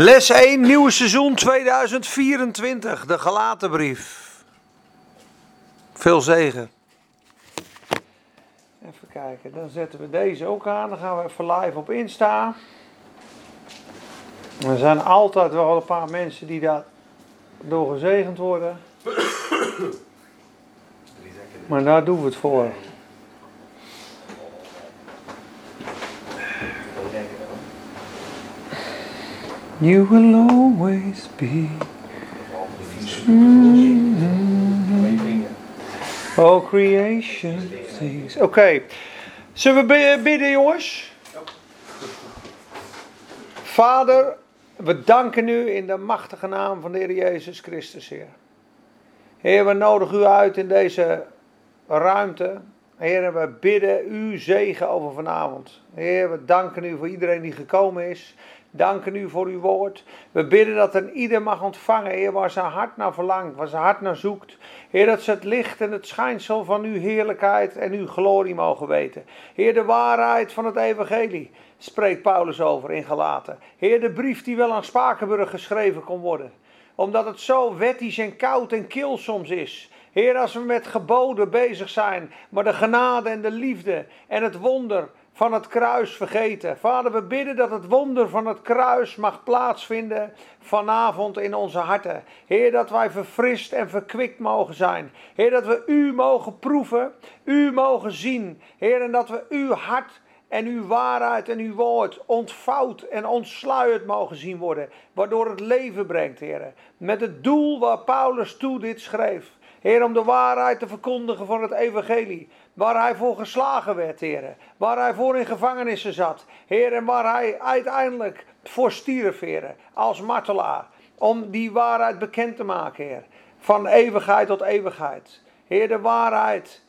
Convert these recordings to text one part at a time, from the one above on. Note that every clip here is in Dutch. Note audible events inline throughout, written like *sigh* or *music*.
Les 1, nieuwe seizoen 2024, de Galatenbrief. Veel zegen. Even kijken, dan zetten we deze ook aan. Dan gaan we even live op Insta. Er zijn altijd wel een paar mensen die daar door gezegend worden. *coughs* Maar daar doen we het voor. You will always be. Oh, creation sings. Oké, zullen we bidden, jongens? Vader, we danken u in de machtige naam van de Heer Jezus Christus, Heer. Heer, we nodigen u uit in deze ruimte. Heer, we bidden u zegen over vanavond. Heer, we danken u voor iedereen die gekomen is danken u voor uw woord. We bidden dat een ieder mag ontvangen, Heer, waar zijn hart naar verlangt, waar zijn hart naar zoekt. Heer, dat ze het licht en het schijnsel van uw heerlijkheid en uw glorie mogen weten. Heer, de waarheid van het evangelie spreekt Paulus over in Galaten. Heer, de brief die wel aan Spakenburg geschreven kon worden. Omdat het zo wettisch en koud en kil soms is. Heer, als we met geboden bezig zijn, maar de genade en de liefde en het wonder van het kruis vergeten. Vader, we bidden dat het wonder van het kruis mag plaatsvinden vanavond in onze harten. Heer, dat wij verfrist en verkwikt mogen zijn. Heer, dat we U mogen proeven, U mogen zien. Heer, en dat we Uw hart en uw waarheid en uw woord ontvouwd en ontsluierd mogen zien worden, waardoor het leven brengt, Heer. Met het doel waar Paulus toe dit schreef. Heer, om de waarheid te verkondigen van het evangelie. Waar hij voor geslagen werd, Heer. Waar hij voor in gevangenissen zat. Heer, en waar hij uiteindelijk voor stierf, Heer. Als martelaar. Om die waarheid bekend te maken, Heer. Van eeuwigheid tot eeuwigheid. Heer, de waarheid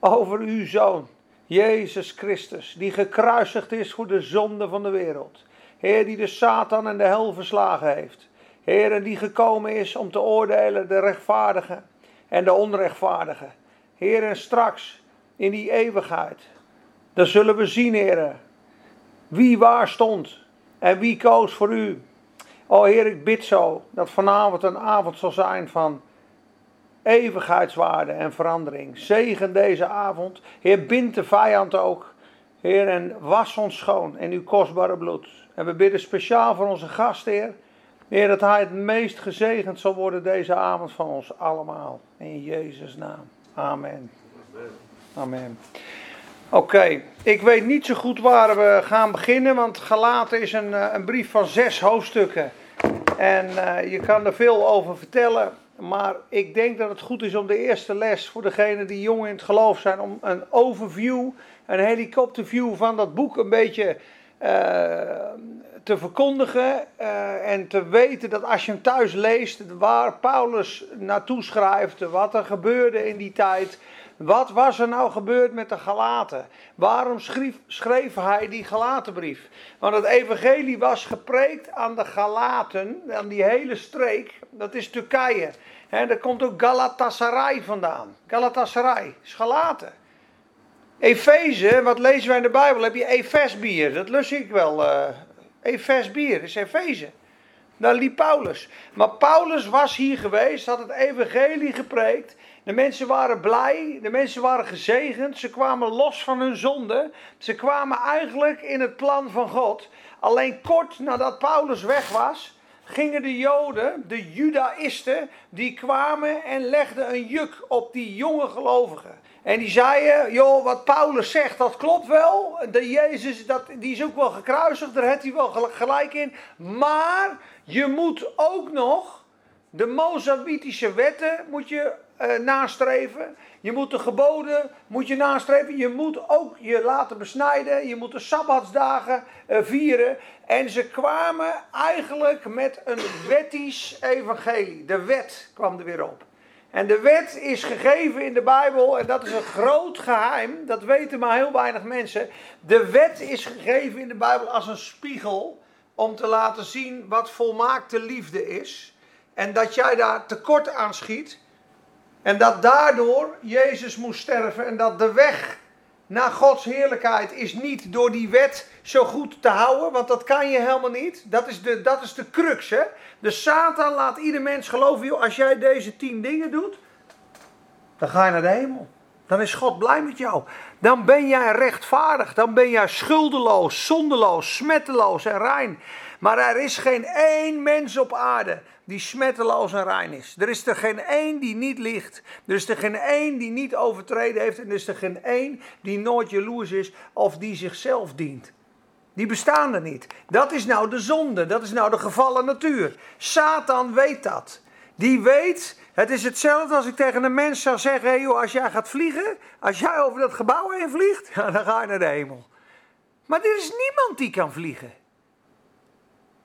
over uw Zoon. Jezus Christus. Die gekruisigd is voor de zonde van de wereld. Heer, die de Satan en de hel verslagen heeft. Heer, die gekomen is om te oordelen de rechtvaardigen en de onrechtvaardigen. Heer, en straks in die eeuwigheid, dan zullen we zien, Heer, wie waar stond en wie koos voor u. O Heer, ik bid zo dat vanavond een avond zal zijn van eeuwigheidswaarde en verandering. Zegen deze avond. Heer, bind de vijand ook. Heer, en was ons schoon in uw kostbare bloed. En we bidden speciaal voor onze gast, Heer. Heer, dat hij het meest gezegend zal worden deze avond van ons allemaal. In Jezus' naam. Amen. Amen. Oké, ik weet niet zo goed waar we gaan beginnen, want Galaten is een, eh, een brief van zes hoofdstukken. En uh, je kan er veel over vertellen, maar ik denk dat het goed is om de eerste les voor degenen die jong in het geloof zijn, om een overview, een helikopterview van dat boek een beetje uh, te verkondigen en te weten dat als je hem thuis leest, waar Paulus naartoe schrijft, wat er gebeurde in die tijd, wat was er nou gebeurd met de Galaten? Waarom schreef, schreef hij die Galatenbrief? Want het evangelie was gepreekt aan de Galaten, aan die hele streek, dat is Turkije. En daar komt ook Galatasaray vandaan. Galatasaray is Galaten. Efeze, wat lezen wij in de Bijbel? Heb je Efesbier, dat lust ik wel. Uh, Efesbier is Efeze. Daar liep Paulus. Maar Paulus was hier geweest, had het evangelie gepreekt. De mensen waren blij, de mensen waren gezegend, ze kwamen los van hun zonde. Ze kwamen eigenlijk in het plan van God. Alleen kort nadat Paulus weg was, gingen de Joden, de Judaïsten, die kwamen en legden een juk op die jonge gelovigen. En die zeiden, joh, wat Paulus zegt, dat klopt wel. De Jezus, dat, die is ook wel gekruisigd, daar heeft hij wel gelijk in. Maar je moet ook nog de Mozabitische wetten moet je uh, nastreven. Je moet de geboden moet je nastreven. Je moet ook je laten besnijden. Je moet de Sabbatsdagen uh, vieren. En ze kwamen eigenlijk met een wettisch evangelie. De wet kwam er weer op. En de wet is gegeven in de Bijbel, en dat is een groot geheim, dat weten maar heel weinig mensen. De wet is gegeven in de Bijbel als een spiegel om te laten zien wat volmaakte liefde is. En dat jij daar tekort aan schiet. En dat daardoor Jezus moest sterven en dat de weg naar Gods heerlijkheid is niet door die wet zo goed te houden, want dat kan je helemaal niet. Dat is de, dat is de crux, hè. De Satan laat ieder mens geloven, joh, als jij deze tien dingen doet, dan ga je naar de hemel. Dan is God blij met jou. Dan ben jij rechtvaardig. Dan ben jij schuldeloos, zondeloos, smetteloos en rein. Maar er is geen één mens op aarde die smetteloos en rein is. Er is er geen één die niet ligt. Er is er geen één die niet overtreden heeft. En er is er geen één die nooit jaloers is of die zichzelf dient. Die bestaan er niet. Dat is nou de zonde. Dat is nou de gevallen natuur. Satan weet dat. Die weet, het is hetzelfde als ik tegen een mens zou zeggen: hey joh, als jij gaat vliegen, als jij over dat gebouw heen vliegt, *laughs* dan ga je naar de hemel. Maar er is niemand die kan vliegen.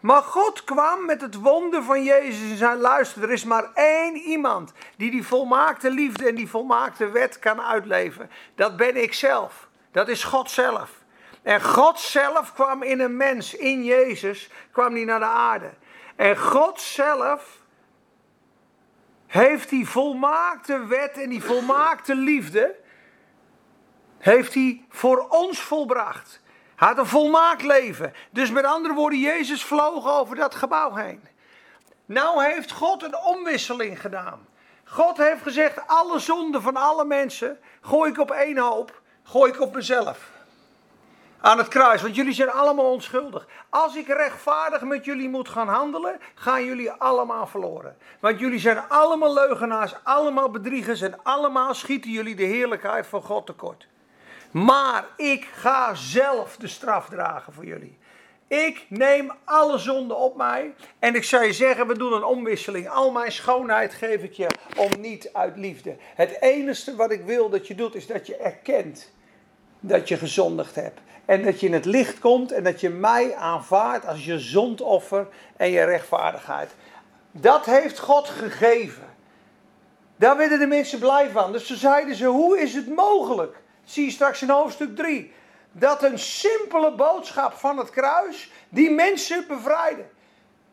Maar God kwam met het wonder van Jezus en zei: luister, er is maar één iemand die die volmaakte liefde en die volmaakte wet kan uitleven. Dat ben ik zelf. Dat is God zelf. En God zelf kwam in een mens, in Jezus, kwam hij naar de aarde. En God zelf heeft die volmaakte wet en die volmaakte liefde, heeft hij voor ons volbracht. Had een volmaakt leven. Dus met andere woorden, Jezus vloog over dat gebouw heen. Nou heeft God een omwisseling gedaan. God heeft gezegd, alle zonden van alle mensen gooi ik op één hoop, gooi ik op mezelf aan het kruis, want jullie zijn allemaal onschuldig. Als ik rechtvaardig met jullie moet gaan handelen, gaan jullie allemaal verloren. Want jullie zijn allemaal leugenaars, allemaal bedriegers en allemaal schieten jullie de heerlijkheid van God tekort. Maar ik ga zelf de straf dragen voor jullie. Ik neem alle zonden op mij en ik zou je zeggen, we doen een omwisseling. Al mijn schoonheid geef ik je om niet uit liefde. Het enige wat ik wil dat je doet, is dat je erkent dat je gezondigd hebt. En dat je in het licht komt en dat je mij aanvaardt als je zondoffer en je rechtvaardigheid. Dat heeft God gegeven. Daar werden de mensen blij van. Dus ze zeiden ze, hoe is het mogelijk? Zie je straks in hoofdstuk 3. Dat een simpele boodschap van het kruis die mensen bevrijden.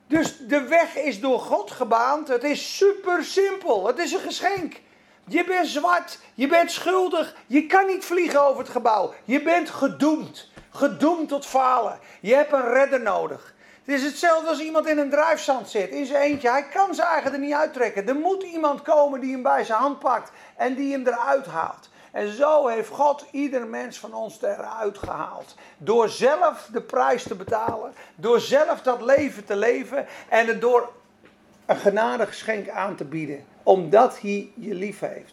Dus de weg is door God gebaand. Het is super simpel. Het is een geschenk. Je bent zwart, je bent schuldig, je kan niet vliegen over het gebouw. Je bent gedoemd, gedoemd tot falen. Je hebt een redder nodig. Het is hetzelfde als iemand in een drijfzand zit, in zijn eentje. Hij kan zijn eigen er niet uittrekken. Er moet iemand komen die hem bij zijn hand pakt en die hem eruit haalt. En zo heeft God ieder mens van ons eruit gehaald. Door zelf de prijs te betalen, door zelf dat leven te leven en het door een genadig geschenk aan te bieden omdat hij je lief heeft.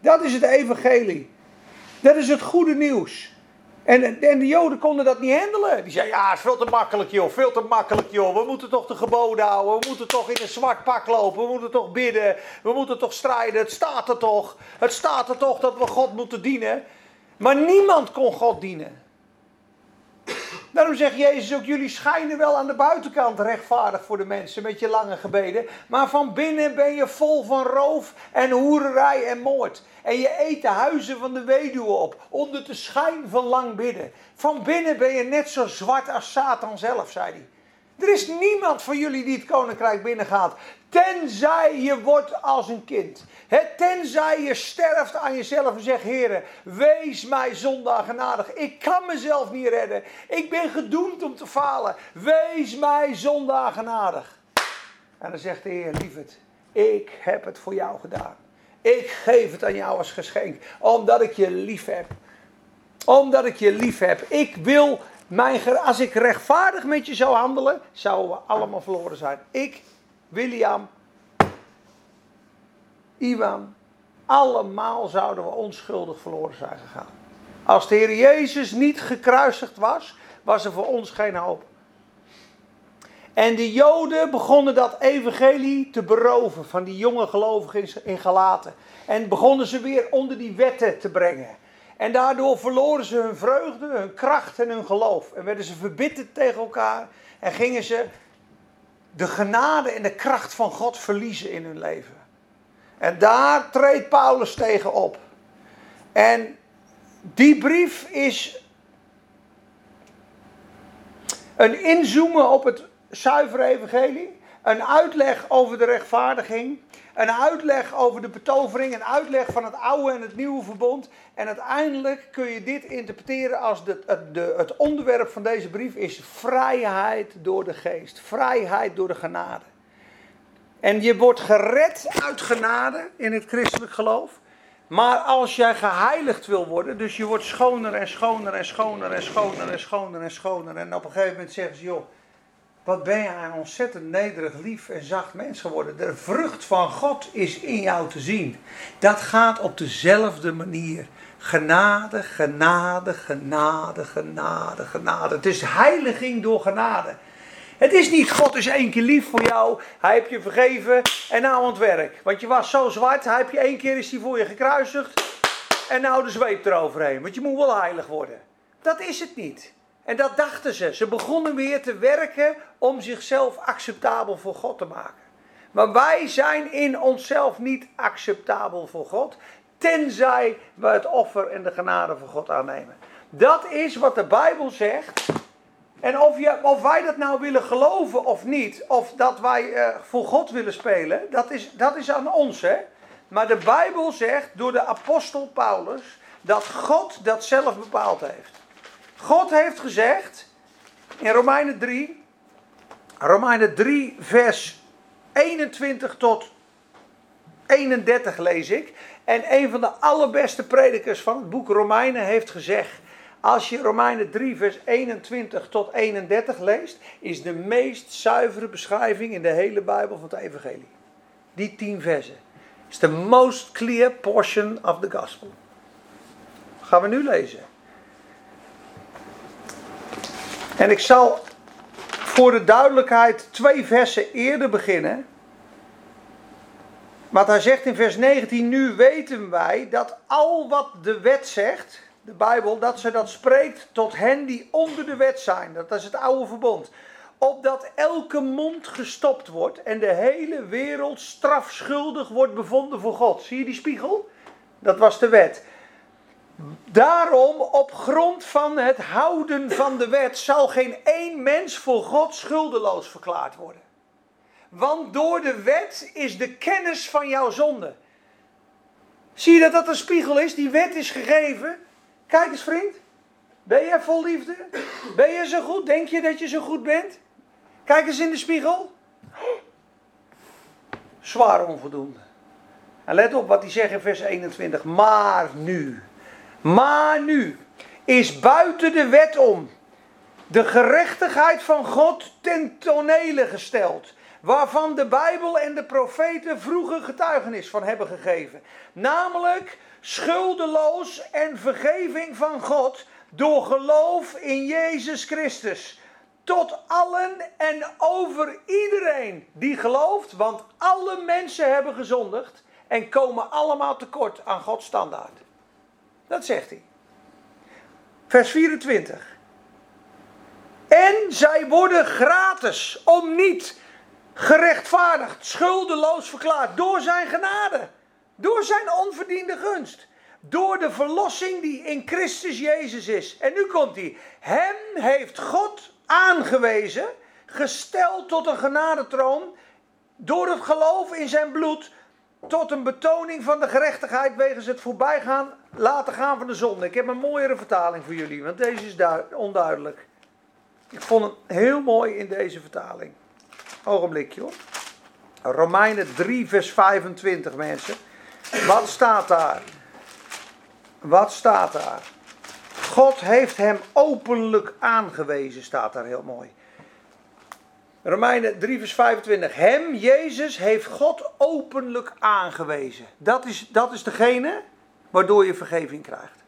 Dat is het evangelie. Dat is het goede nieuws. En, en de Joden konden dat niet handelen. Die zeiden, ja, is veel te makkelijk joh, veel te makkelijk joh. We moeten toch de geboden houden, we moeten toch in een zwart pak lopen, we moeten toch bidden, we moeten toch strijden. Het staat er toch, het staat er toch dat we God moeten dienen. Maar niemand kon God dienen. Daarom zegt Jezus ook, jullie schijnen wel aan de buitenkant rechtvaardig voor de mensen met je lange gebeden. Maar van binnen ben je vol van roof en hoererij en moord. En je eet de huizen van de weduwe op, onder de schijn van lang bidden. Van binnen ben je net zo zwart als Satan zelf, zei hij. Er is niemand van jullie die het koninkrijk binnengaat. Tenzij je wordt als een kind. tenzij je sterft aan jezelf en zegt: Heer, wees mij zondag genadig. Ik kan mezelf niet redden. Ik ben gedoemd om te falen. Wees mij zondag genadig. En dan zegt de Heer: Lieverd, ik heb het voor jou gedaan. Ik geef het aan jou als geschenk, omdat ik je lief heb. Omdat ik je lief heb. Ik wil mijn, als ik rechtvaardig met je zou handelen, zouden we allemaal verloren zijn. Ik, William, Iwan, allemaal zouden we onschuldig verloren zijn gegaan. Als de Heer Jezus niet gekruisigd was, was er voor ons geen hoop. En de Joden begonnen dat evangelie te beroven van die jonge gelovigen in Galaten. En begonnen ze weer onder die wetten te brengen. En daardoor verloren ze hun vreugde, hun kracht en hun geloof. En werden ze verbitterd tegen elkaar. En gingen ze de genade en de kracht van God verliezen in hun leven. En daar treedt Paulus tegen op. En die brief is een inzoomen op het zuivere evangelie. Een uitleg over de rechtvaardiging, een uitleg over de betovering, een uitleg van het oude en het nieuwe verbond. En uiteindelijk kun je dit interpreteren als de, het, de, het onderwerp van deze brief is vrijheid door de geest, vrijheid door de genade. En je wordt gered uit genade in het christelijk geloof. Maar als jij geheiligd wil worden, dus je wordt schoner en schoner en schoner en schoner en schoner en schoner. En op een gegeven moment zeggen ze, joh, wat ben je een ontzettend nederig, lief en zacht mens geworden. De vrucht van God is in jou te zien. Dat gaat op dezelfde manier. Genade, genade, genade, genade, genade. Het is heiliging door genade. Het is niet God is één keer lief voor jou, hij heeft je vergeven en nou aan het werk. Want je was zo zwart, hij heeft je één keer is hij voor je gekruisigd en nou de zweep eroverheen. Want je moet wel heilig worden. Dat is het niet. En dat dachten ze. Ze begonnen weer te werken om zichzelf acceptabel voor God te maken. Maar wij zijn in onszelf niet acceptabel voor God, tenzij we het offer en de genade van God aannemen. Dat is wat de Bijbel zegt. En of, je, of wij dat nou willen geloven of niet, of dat wij uh, voor God willen spelen, dat is, dat is aan ons. Hè? Maar de Bijbel zegt door de apostel Paulus dat God dat zelf bepaald heeft. God heeft gezegd in Romeinen 3, Romeinen 3, vers 21 tot 31 lees ik. En een van de allerbeste predikers van het boek Romeinen heeft gezegd. Als je Romeinen 3, vers 21 tot 31 leest, is de meest zuivere beschrijving in de hele Bijbel van het Evangelie. Die tien versen. Is the most clear portion of the gospel. Gaan we nu lezen. En ik zal voor de duidelijkheid twee versen eerder beginnen. Want hij zegt in vers 19: Nu weten wij dat al wat de wet zegt, de Bijbel, dat ze dat spreekt tot hen die onder de wet zijn. Dat is het oude verbond. Opdat elke mond gestopt wordt en de hele wereld strafschuldig wordt bevonden voor God. Zie je die spiegel? Dat was de wet. Daarom, op grond van het houden van de wet, zal geen één mens voor God schuldeloos verklaard worden. Want door de wet is de kennis van jouw zonde. Zie je dat dat een spiegel is? Die wet is gegeven. Kijk eens, vriend. Ben jij vol liefde? Ben je zo goed? Denk je dat je zo goed bent? Kijk eens in de spiegel. Zwaar onvoldoende. En let op wat hij zegt in vers 21. Maar nu. Maar nu is buiten de wet om de gerechtigheid van God ten tonele gesteld. Waarvan de Bijbel en de profeten vroeger getuigenis van hebben gegeven. Namelijk schuldeloos en vergeving van God door geloof in Jezus Christus. Tot allen en over iedereen die gelooft, want alle mensen hebben gezondigd en komen allemaal tekort aan Gods standaard. Dat zegt hij. Vers 24. En zij worden gratis, om niet gerechtvaardigd, schuldeloos verklaard door zijn genade. Door zijn onverdiende gunst. Door de verlossing die in Christus Jezus is. En nu komt hij. Hem heeft God aangewezen, gesteld tot een genadetroon, door het geloof in zijn bloed, tot een betoning van de gerechtigheid wegens het voorbijgaan laten gaan van de zonde. Ik heb een mooiere vertaling voor jullie, want deze is onduidelijk. Ik vond het heel mooi in deze vertaling. Ogenblikje hoor. Romeinen 3, vers 25, mensen. Wat staat daar? Wat staat daar? God heeft hem openlijk aangewezen, staat daar heel mooi. Romeinen 3, vers 25. Hem, Jezus, heeft God openlijk aangewezen. Dat is, dat is degene waardoor je vergeving krijgt.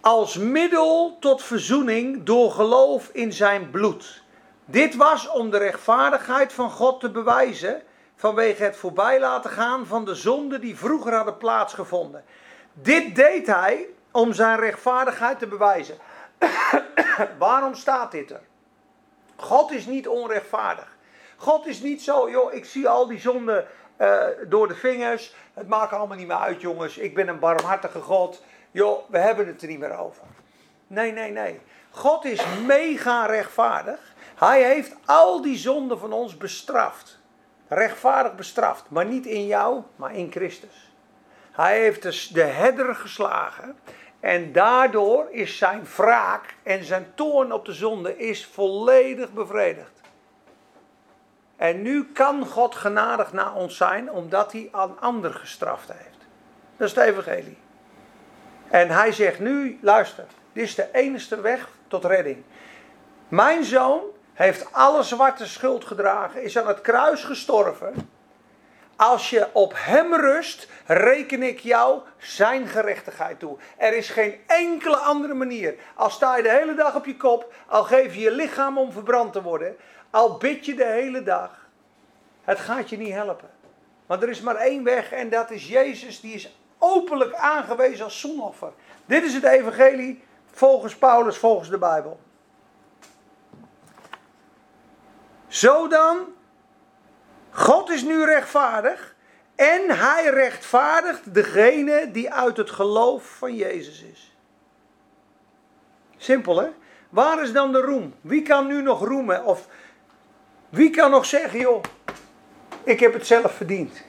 Als middel tot verzoening door geloof in zijn bloed. Dit was om de rechtvaardigheid van God te bewijzen vanwege het voorbij laten gaan van de zonden die vroeger hadden plaatsgevonden. Dit deed hij om zijn rechtvaardigheid te bewijzen. *coughs* Waarom staat dit er? God is niet onrechtvaardig. God is niet zo, joh, ik zie al die zonden uh, door de vingers. Het maakt allemaal niet meer uit, jongens. Ik ben een barmhartige God. Joh, we hebben het er niet meer over. Nee, nee, nee. God is mega rechtvaardig. Hij heeft al die zonden van ons bestraft. Rechtvaardig bestraft. Maar niet in jou, maar in Christus. Hij heeft dus de herder geslagen. En daardoor is zijn wraak en zijn toorn op de zonde is volledig bevredigd. En nu kan God genadig naar ons zijn omdat hij een ander gestraft heeft. Dat is het evangelie. En hij zegt nu, luister, dit is de enige weg tot redding. Mijn zoon heeft alle zwarte schuld gedragen, is aan het kruis gestorven. Als je op hem rust, reken ik jou zijn gerechtigheid toe. Er is geen enkele andere manier. Al sta je de hele dag op je kop, al geef je je lichaam om verbrand te worden, al bid je de hele dag. Het gaat je niet helpen. Want er is maar één weg en dat is Jezus, die is openlijk aangewezen als zoenoffer. Dit is het evangelie volgens Paulus, volgens de Bijbel. Zo dan, God is nu rechtvaardig en hij rechtvaardigt degene die uit het geloof van Jezus is. Simpel hè? Waar is dan de roem? Wie kan nu nog roemen? Of wie kan nog zeggen, joh, ik heb het zelf verdiend?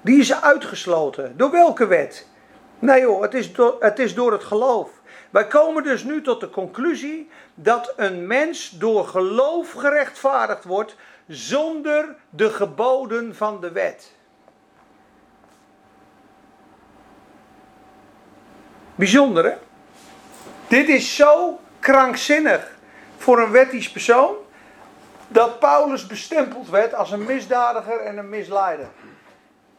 Die is uitgesloten. Door welke wet? Nee joh, het is door het, is door het geloof. Wij komen dus nu tot de conclusie dat een mens door geloof gerechtvaardigd wordt zonder de geboden van de wet. Bijzonder hè? Dit is zo krankzinnig voor een wettisch persoon dat Paulus bestempeld werd als een misdadiger en een misleider.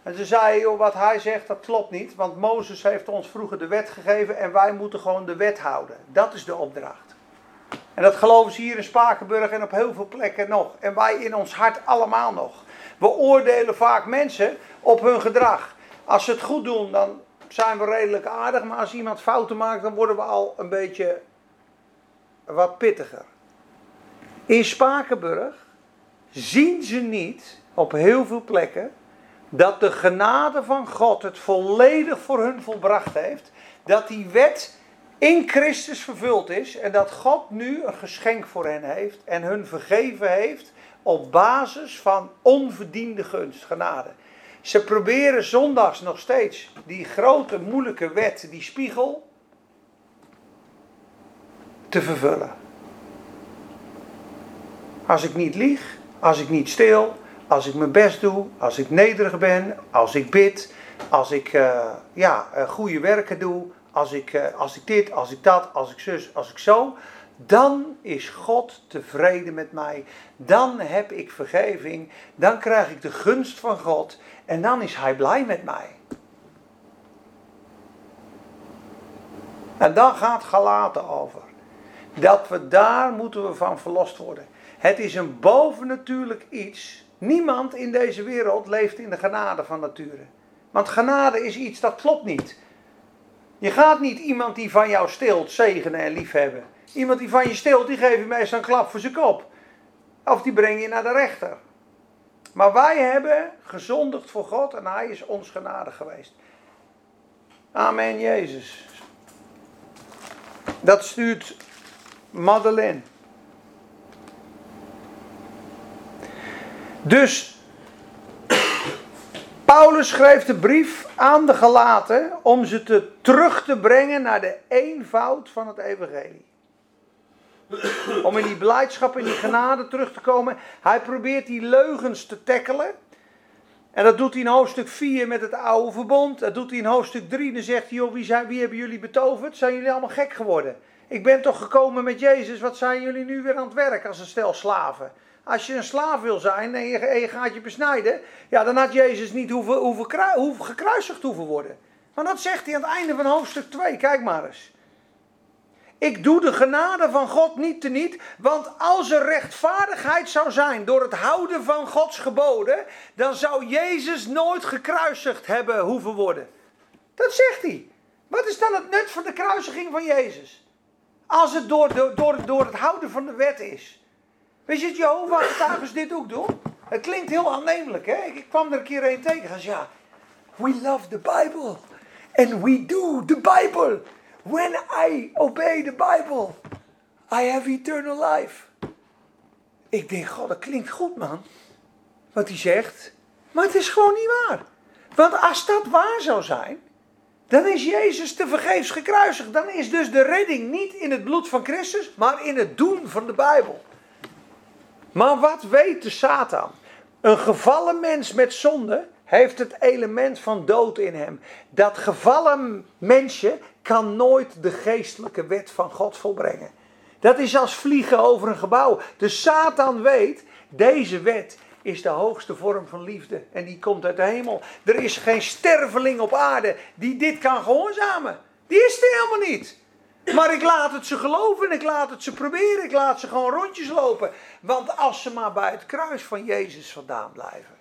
En ze zeiden, joh, wat hij zegt, dat klopt niet. Want Mozes heeft ons vroeger de wet gegeven en wij moeten gewoon de wet houden. Dat is de opdracht. En dat geloven ze hier in Spakenburg en op heel veel plekken nog. En wij in ons hart allemaal nog. We oordelen vaak mensen op hun gedrag. Als ze het goed doen, dan zijn we redelijk aardig. Maar als iemand fouten maakt, dan worden we al een beetje wat pittiger. In Spakenburg zien ze niet op heel veel plekken dat de genade van God het volledig voor hun volbracht heeft. Dat die wet in Christus vervuld is en dat God nu een geschenk voor hen heeft en hun vergeven heeft op basis van onverdiende gunst, genade. Ze proberen zondags nog steeds die grote moeilijke wet, die spiegel, te vervullen. Als ik niet lieg, als ik niet steel, als ik mijn best doe, als ik nederig ben, als ik bid, als ik uh, ja, uh, goede werken doe, als ik, uh, als ik dit, als ik dat, als ik zus, als ik zo, dan is God tevreden met mij. Dan heb ik vergeving, dan krijg ik de gunst van God en dan is Hij blij met mij. En dan gaat Galaten over. Dat we daar moeten we van verlost worden. Het is een bovennatuurlijk iets Niemand in deze wereld leeft in de genade van nature. Want genade is iets dat klopt niet. Je gaat niet iemand die van jou steelt zegenen en liefhebben. Iemand die van je steelt, die geef je meestal een klap voor zijn kop. Of die breng je naar de rechter. Maar wij hebben gezondigd voor God en Hij is ons genade geweest. Amen, Jezus. Dat stuurt Madeleine. Dus Paulus schreef de brief aan de gelaten om ze te, terug te brengen naar de eenvoud van het evangelie. Om in die blijdschap, in die genade terug te komen. Hij probeert die leugens te tackelen. En dat doet hij in hoofdstuk 4 met het oude verbond. Dat doet hij in hoofdstuk 3. Dan zegt hij, joh, wie, zijn, wie hebben jullie betoverd? Zijn jullie allemaal gek geworden? Ik ben toch gekomen met Jezus. Wat zijn jullie nu weer aan het werk als een stel slaven? Als je een slaaf wil zijn en je, gaat je besnijden, ja, dan had Jezus niet hoeven, hoeven, gekruisigd hoeven worden. Maar dat zegt hij aan het einde van hoofdstuk 2. Kijk maar eens. Ik doe de genade van God niet teniet, want als er rechtvaardigheid zou zijn door het houden van Gods geboden, dan zou Jezus nooit gekruisigd hebben hoeven worden. Dat zegt hij. Wat is dan het nut van de kruisiging van Jezus? Als het door, door, door het houden van de wet is. Weet je, Jehovah-getuigen dit ook doen? Het klinkt heel aannemelijk, hè? Ik kwam er een keer een tegen. Hij ja, we love the Bible. And we do the Bible. When I obey the Bible, I have eternal life. Ik denk, god, dat klinkt goed, man. Wat hij zegt. Maar het is gewoon niet waar. Want als dat waar zou zijn, dan is Jezus te vergeefs gekruisigd. Dan is dus de redding niet in het bloed van Christus, maar in het doen van de Bijbel. Maar wat weet de Satan? Een gevallen mens met zonde heeft het element van dood in hem. Dat gevallen mensje kan nooit de geestelijke wet van God volbrengen. Dat is als vliegen over een gebouw. De Satan weet, deze wet is de hoogste vorm van liefde. En die komt uit de hemel. Er is geen sterveling op aarde die dit kan gehoorzamen. Die is er helemaal niet. Maar ik laat het ze geloven, ik laat het ze proberen, ik laat ze gewoon rondjes lopen. Want als ze maar bij het kruis van Jezus vandaan blijven.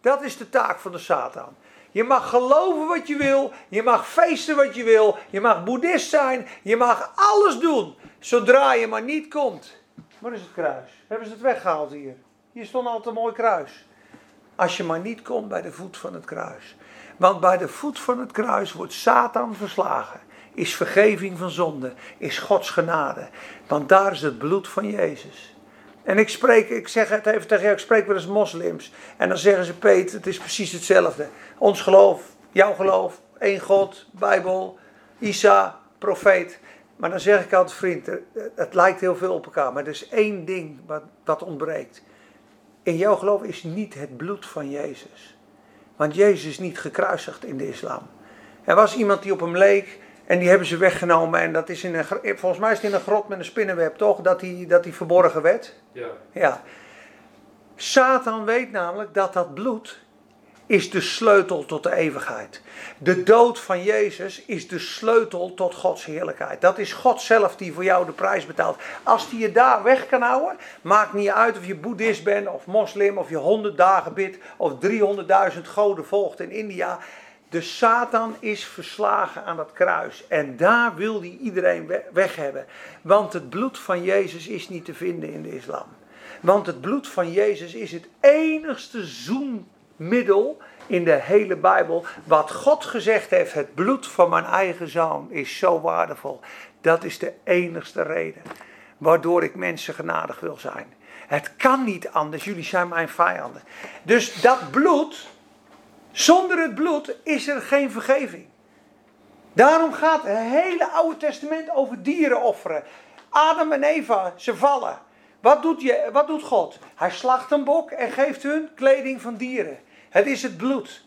Dat is de taak van de Satan. Je mag geloven wat je wil, je mag feesten wat je wil, je mag boeddhist zijn, je mag alles doen. Zodra je maar niet komt. Waar is het kruis? Hebben ze het weggehaald hier? Hier stond altijd een mooi kruis. Als je maar niet komt bij de voet van het kruis. Want bij de voet van het kruis wordt Satan verslagen. Is vergeving van zonde. Is Gods genade. Want daar is het bloed van Jezus. En ik spreek, ik zeg het even tegen jou, ik spreek wel eens moslims. En dan zeggen ze, Peet, het is precies hetzelfde. Ons geloof, jouw geloof, één God, Bijbel, Isa, profeet. Maar dan zeg ik altijd, vriend, het lijkt heel veel op elkaar. Maar er is één ding wat, wat ontbreekt. In jouw geloof is niet het bloed van Jezus. Want Jezus is niet gekruisigd in de islam. Er was iemand die op hem leek en die hebben ze weggenomen. En dat is in een, volgens mij is het in een grot met een spinnenweb, toch? Dat hij dat die verborgen werd. Ja. ja. Satan weet namelijk dat dat bloed is de sleutel tot de eeuwigheid. De dood van Jezus is de sleutel tot Gods heerlijkheid. Dat is God zelf die voor jou de prijs betaalt. Als die je daar weg kan houden, maakt niet uit of je boeddhist bent of moslim of je honderd dagen bidt of 300.000 goden volgt in India. De Satan is verslagen aan dat kruis. En daar wil hij iedereen weg hebben. Want het bloed van Jezus is niet te vinden in de islam. Want het bloed van Jezus is het enigste zoenmiddel in de hele Bijbel. Wat God gezegd heeft, het bloed van mijn eigen zoon is zo waardevol. Dat is de enigste reden waardoor ik mensen genadig wil zijn. Het kan niet anders, jullie zijn mijn vijanden. Dus dat bloed, zonder het bloed is er geen vergeving. Daarom gaat het hele Oude Testament over dieren offeren. Adam en Eva, ze vallen. Wat doet, je, wat doet God? Hij slacht een bok en geeft hun kleding van dieren. Het is het bloed.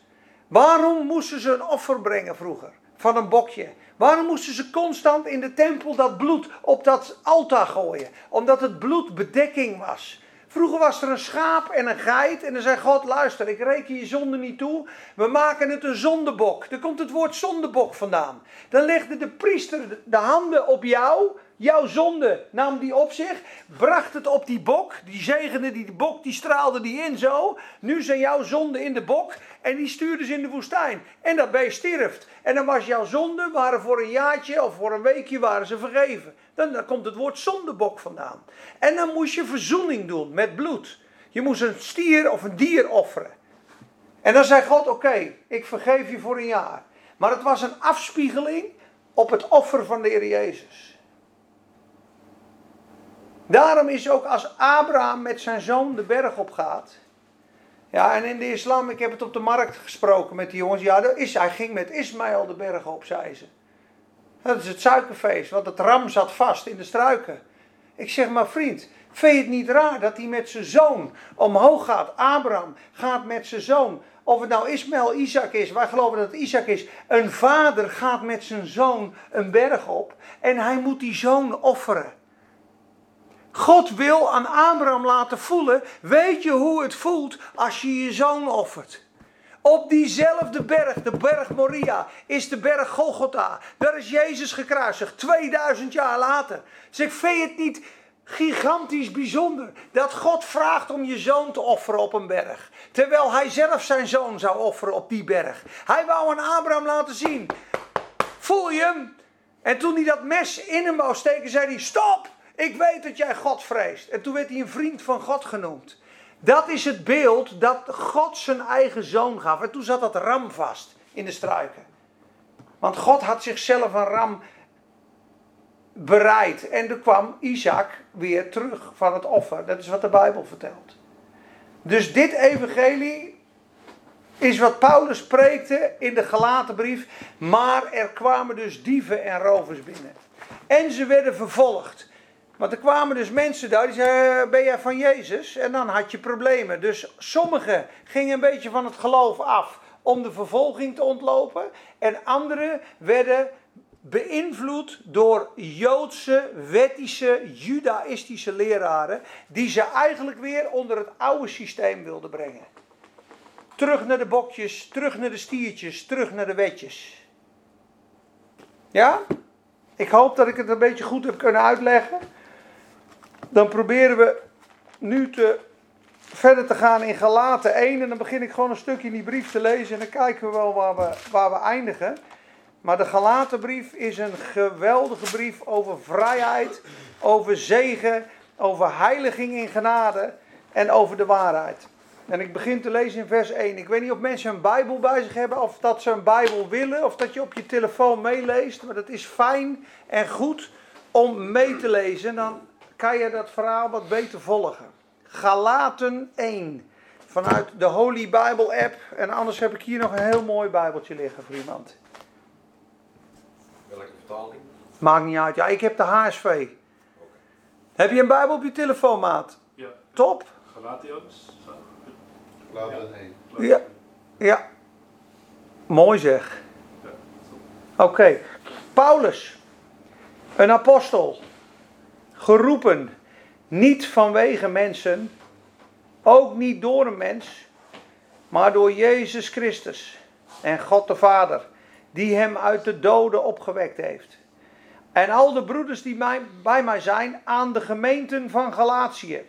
Waarom moesten ze een offer brengen vroeger? Van een bokje. Waarom moesten ze constant in de tempel dat bloed op dat altaar gooien? Omdat het bloed bedekking was. Vroeger was er een schaap en een geit. En dan zei God: Luister, ik reken je zonde niet toe. We maken het een zondebok. Daar komt het woord zondebok vandaan. Dan legde de priester de handen op jou. Jouw zonde nam die op zich. Bracht het op die bok. Die zegende die bok, die straalde die in zo. Nu zijn jouw zonden in de bok. En die stuurde ze in de woestijn. En dat beest stierft. En dan was jouw zonde, waren voor een jaartje of voor een weekje waren ze vergeven. Dan, dan komt het woord zondebok vandaan. En dan moest je verzoening doen met bloed. Je moest een stier of een dier offeren. En dan zei God: Oké, ik vergeef je voor een jaar. Maar het was een afspiegeling op het offer van de Heer Jezus. Daarom is ook als Abraham met zijn zoon de berg op gaat. Ja, en in de islam, ik heb het op de markt gesproken met die jongens. Ja, is, hij ging met Ismaël de berg op, zei ze. Dat is het suikerfeest, want het ram zat vast in de struiken. Ik zeg maar vriend, vind je het niet raar dat hij met zijn zoon omhoog gaat? Abraham gaat met zijn zoon. Of het nou Ismaël, Isaac is, wij geloven dat het Isaac is. Een vader gaat met zijn zoon een berg op en hij moet die zoon offeren. God wil aan Abraham laten voelen, weet je hoe het voelt als je je zoon offert? Op diezelfde berg, de berg Moria, is de berg Golgotha. Daar is Jezus gekruisigd, 2000 jaar later. Zeg, vind je het niet gigantisch bijzonder dat God vraagt om je zoon te offeren op een berg? Terwijl hij zelf zijn zoon zou offeren op die berg. Hij wou aan Abraham laten zien, voel je hem? En toen hij dat mes in hem wou steken, zei hij, stop! Ik weet dat jij God vreest. En toen werd hij een vriend van God genoemd. Dat is het beeld dat God zijn eigen zoon gaf. En toen zat dat ram vast in de struiken. Want God had zichzelf een ram bereid. En er kwam Isaac weer terug van het offer. Dat is wat de Bijbel vertelt. Dus dit evangelie is wat Paulus preekte in de gelaten brief. Maar er kwamen dus dieven en rovers binnen. En ze werden vervolgd. Want er kwamen dus mensen daar die zeiden: Ben jij van Jezus? En dan had je problemen. Dus sommigen gingen een beetje van het geloof af om de vervolging te ontlopen. En anderen werden beïnvloed door Joodse, wettische, judaïstische leraren. die ze eigenlijk weer onder het oude systeem wilden brengen. Terug naar de bokjes, terug naar de stiertjes, terug naar de wetjes. Ja? Ik hoop dat ik het een beetje goed heb kunnen uitleggen. Dan proberen we nu te, verder te gaan in Galaten 1. En dan begin ik gewoon een stukje in die brief te lezen. En dan kijken we wel waar we, waar we eindigen. Maar de Galatenbrief is een geweldige brief over vrijheid, over zegen, over heiliging in genade en over de waarheid. En ik begin te lezen in vers 1. Ik weet niet of mensen een Bijbel bij zich hebben of dat ze een Bijbel willen of dat je op je telefoon meeleest. Maar dat is fijn en goed om mee te lezen. Dan kan je dat verhaal wat beter volgen. Galaten 1 vanuit de Holy Bible app. En anders heb ik hier nog een heel mooi Bijbeltje liggen voor iemand. Welke vertaling? Maakt niet uit. Ja, ik heb de HSV. Heb je een Bijbel op je telefoon, maat? Ja, Top. Galatians. Laten 1. Ja. Ja. Mooi zeg. Ja, Oké. Paulus, een apostel, geroepen, niet vanwege mensen, ook niet door een mens, maar door Jezus Christus en God de Vader, die hem uit de doden opgewekt heeft. En al de broeders die bij mij zijn aan de gemeenten van Galatië.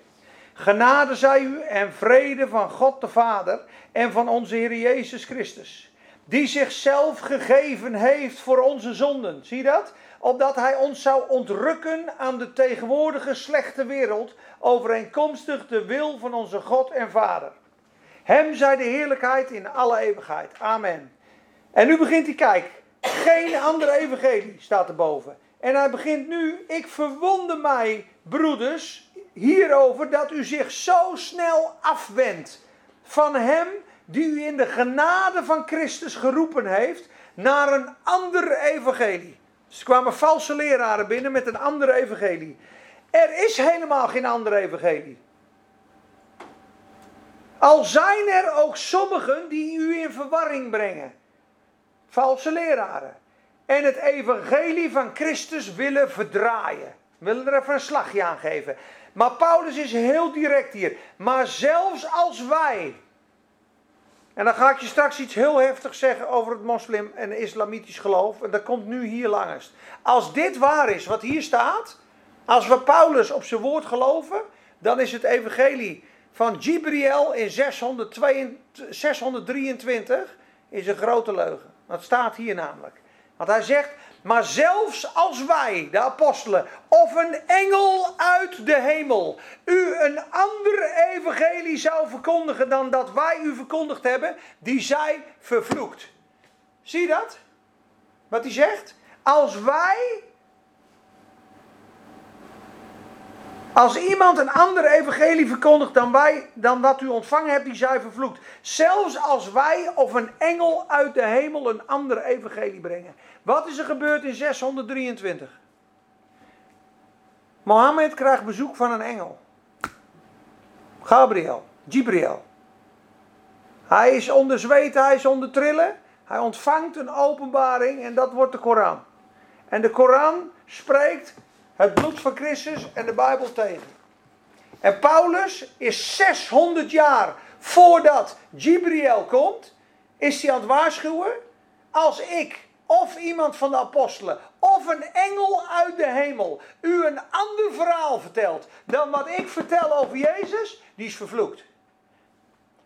Genade zij u en vrede van God de Vader en van onze Heer Jezus Christus. Die zichzelf gegeven heeft voor onze zonden. Zie je dat? Opdat hij ons zou ontrukken aan de tegenwoordige slechte wereld. Overeenkomstig de wil van onze God en Vader. Hem zij de heerlijkheid in alle eeuwigheid. Amen. En nu begint hij, kijk, geen andere evangelie staat erboven. En hij begint nu, ik verwonder mij, broeders, hierover dat u zich zo snel afwendt van hem die u in de genade van Christus geroepen heeft naar een andere evangelie. Dus kwamen valse leraren binnen met een andere evangelie. Er is helemaal geen andere evangelie. Al zijn er ook sommigen die u in verwarring brengen. Valse leraren. En het evangelie van Christus willen verdraaien. Willen er even een slagje aan geven. Maar Paulus is heel direct hier. Maar zelfs als wij. En dan ga ik je straks iets heel heftigs zeggen over het moslim en islamitisch geloof. En dat komt nu hier langst. Als dit waar is wat hier staat. Als we Paulus op zijn woord geloven. Dan is het evangelie van Gibriel in 622, 623 is een grote leugen. Dat staat hier namelijk. Want hij zegt, maar zelfs als wij, de apostelen, of een engel uit de hemel, u een ander evangelie zou verkondigen dan dat wij u verkondigd hebben, die zij vervloekt. Zie je dat? Wat hij zegt? Als wij, als iemand een ander evangelie verkondigt dan wij, dan wat u ontvangen hebt, die zij vervloekt. Zelfs als wij of een engel uit de hemel een ander evangelie brengen. Wat is er gebeurd in 623? Mohammed krijgt bezoek van een engel. Gabriel, Gibriel. Hij is onder zweten, hij is onder trillen. Hij ontvangt een openbaring en dat wordt de Koran. En de Koran spreekt het bloed van Christus en de Bijbel tegen. En Paulus is 600 jaar voordat Gibriel komt, is hij aan het waarschuwen. Als ik of iemand van de apostelen, of een engel uit de hemel, u een ander verhaal vertelt dan wat ik vertel over Jezus, die is vervloekt.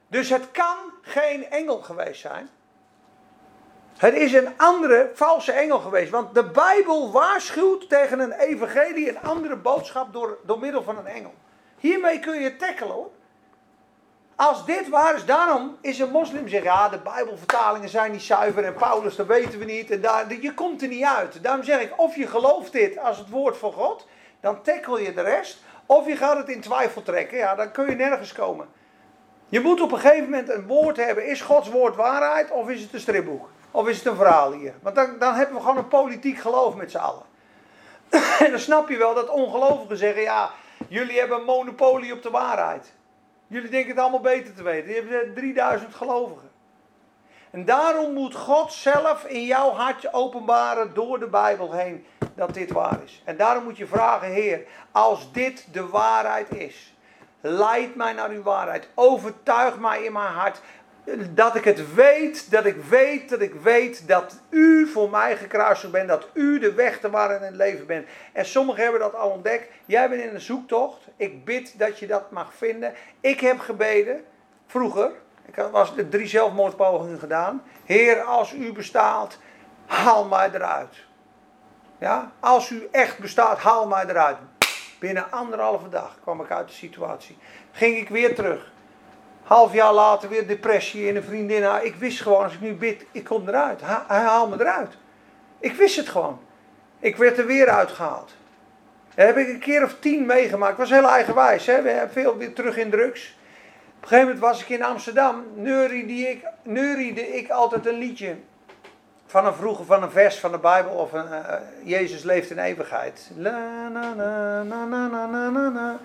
Dus het kan geen engel geweest zijn. Het is een andere valse engel geweest. Want de Bijbel waarschuwt tegen een evangelie, een andere boodschap door, door middel van een engel. Hiermee kun je tackelen hoor. Als dit waar is, daarom is een moslim zeggen, ja, de Bijbelvertalingen zijn niet zuiver en Paulus, dat weten we niet. En daar, je komt er niet uit. Daarom zeg ik, of je gelooft dit als het woord van God, dan tackle je de rest. Of je gaat het in twijfel trekken, ja, dan kun je nergens komen. Je moet op een gegeven moment een woord hebben. Is Gods woord waarheid of is het een stripboek? Of is het een verhaal hier? Want dan, dan hebben we gewoon een politiek geloof met z'n allen. *coughs* en dan snap je wel dat ongelovigen zeggen, ja, jullie hebben een monopolie op de waarheid. Jullie denken het allemaal beter te weten. Je hebt 3000 gelovigen. En daarom moet God zelf in jouw hartje openbaren door de Bijbel heen dat dit waar is. En daarom moet je vragen, Heer, als dit de waarheid is, leid mij naar uw waarheid. Overtuig mij in mijn hart dat ik het weet, dat ik weet, dat ik weet dat u voor mij gekruisigd bent, dat u de weg te waar in het leven bent. En sommigen hebben dat al ontdekt. Jij bent in een zoektocht. Ik bid dat je dat mag vinden. Ik heb gebeden, vroeger, ik was de drie zelfmoordpogingen gedaan. Heer, als u bestaat, haal mij eruit. Ja, als u echt bestaat, haal mij eruit. Binnen anderhalve dag kwam ik uit de situatie. Ging ik weer terug. Half jaar later weer depressie en een vriendin. Nou, ik wist gewoon, als ik nu bid, ik kom eruit. Hij haalt me eruut. Ik wist het gewoon. Ik werd er weer uitgehaald. Dat heb ik een keer of tien meegemaakt. Was heel eigenwijs. Hè? We hebben veel weer terug in drugs. Op een gegeven moment was ik in Amsterdam. Neuriede ik, neuriede ik altijd een liedje. Van een vroege, van een vers van de Bijbel. Of een, uh, Jezus leeft in eeuwigheid. La, na, na, na, na, na, na.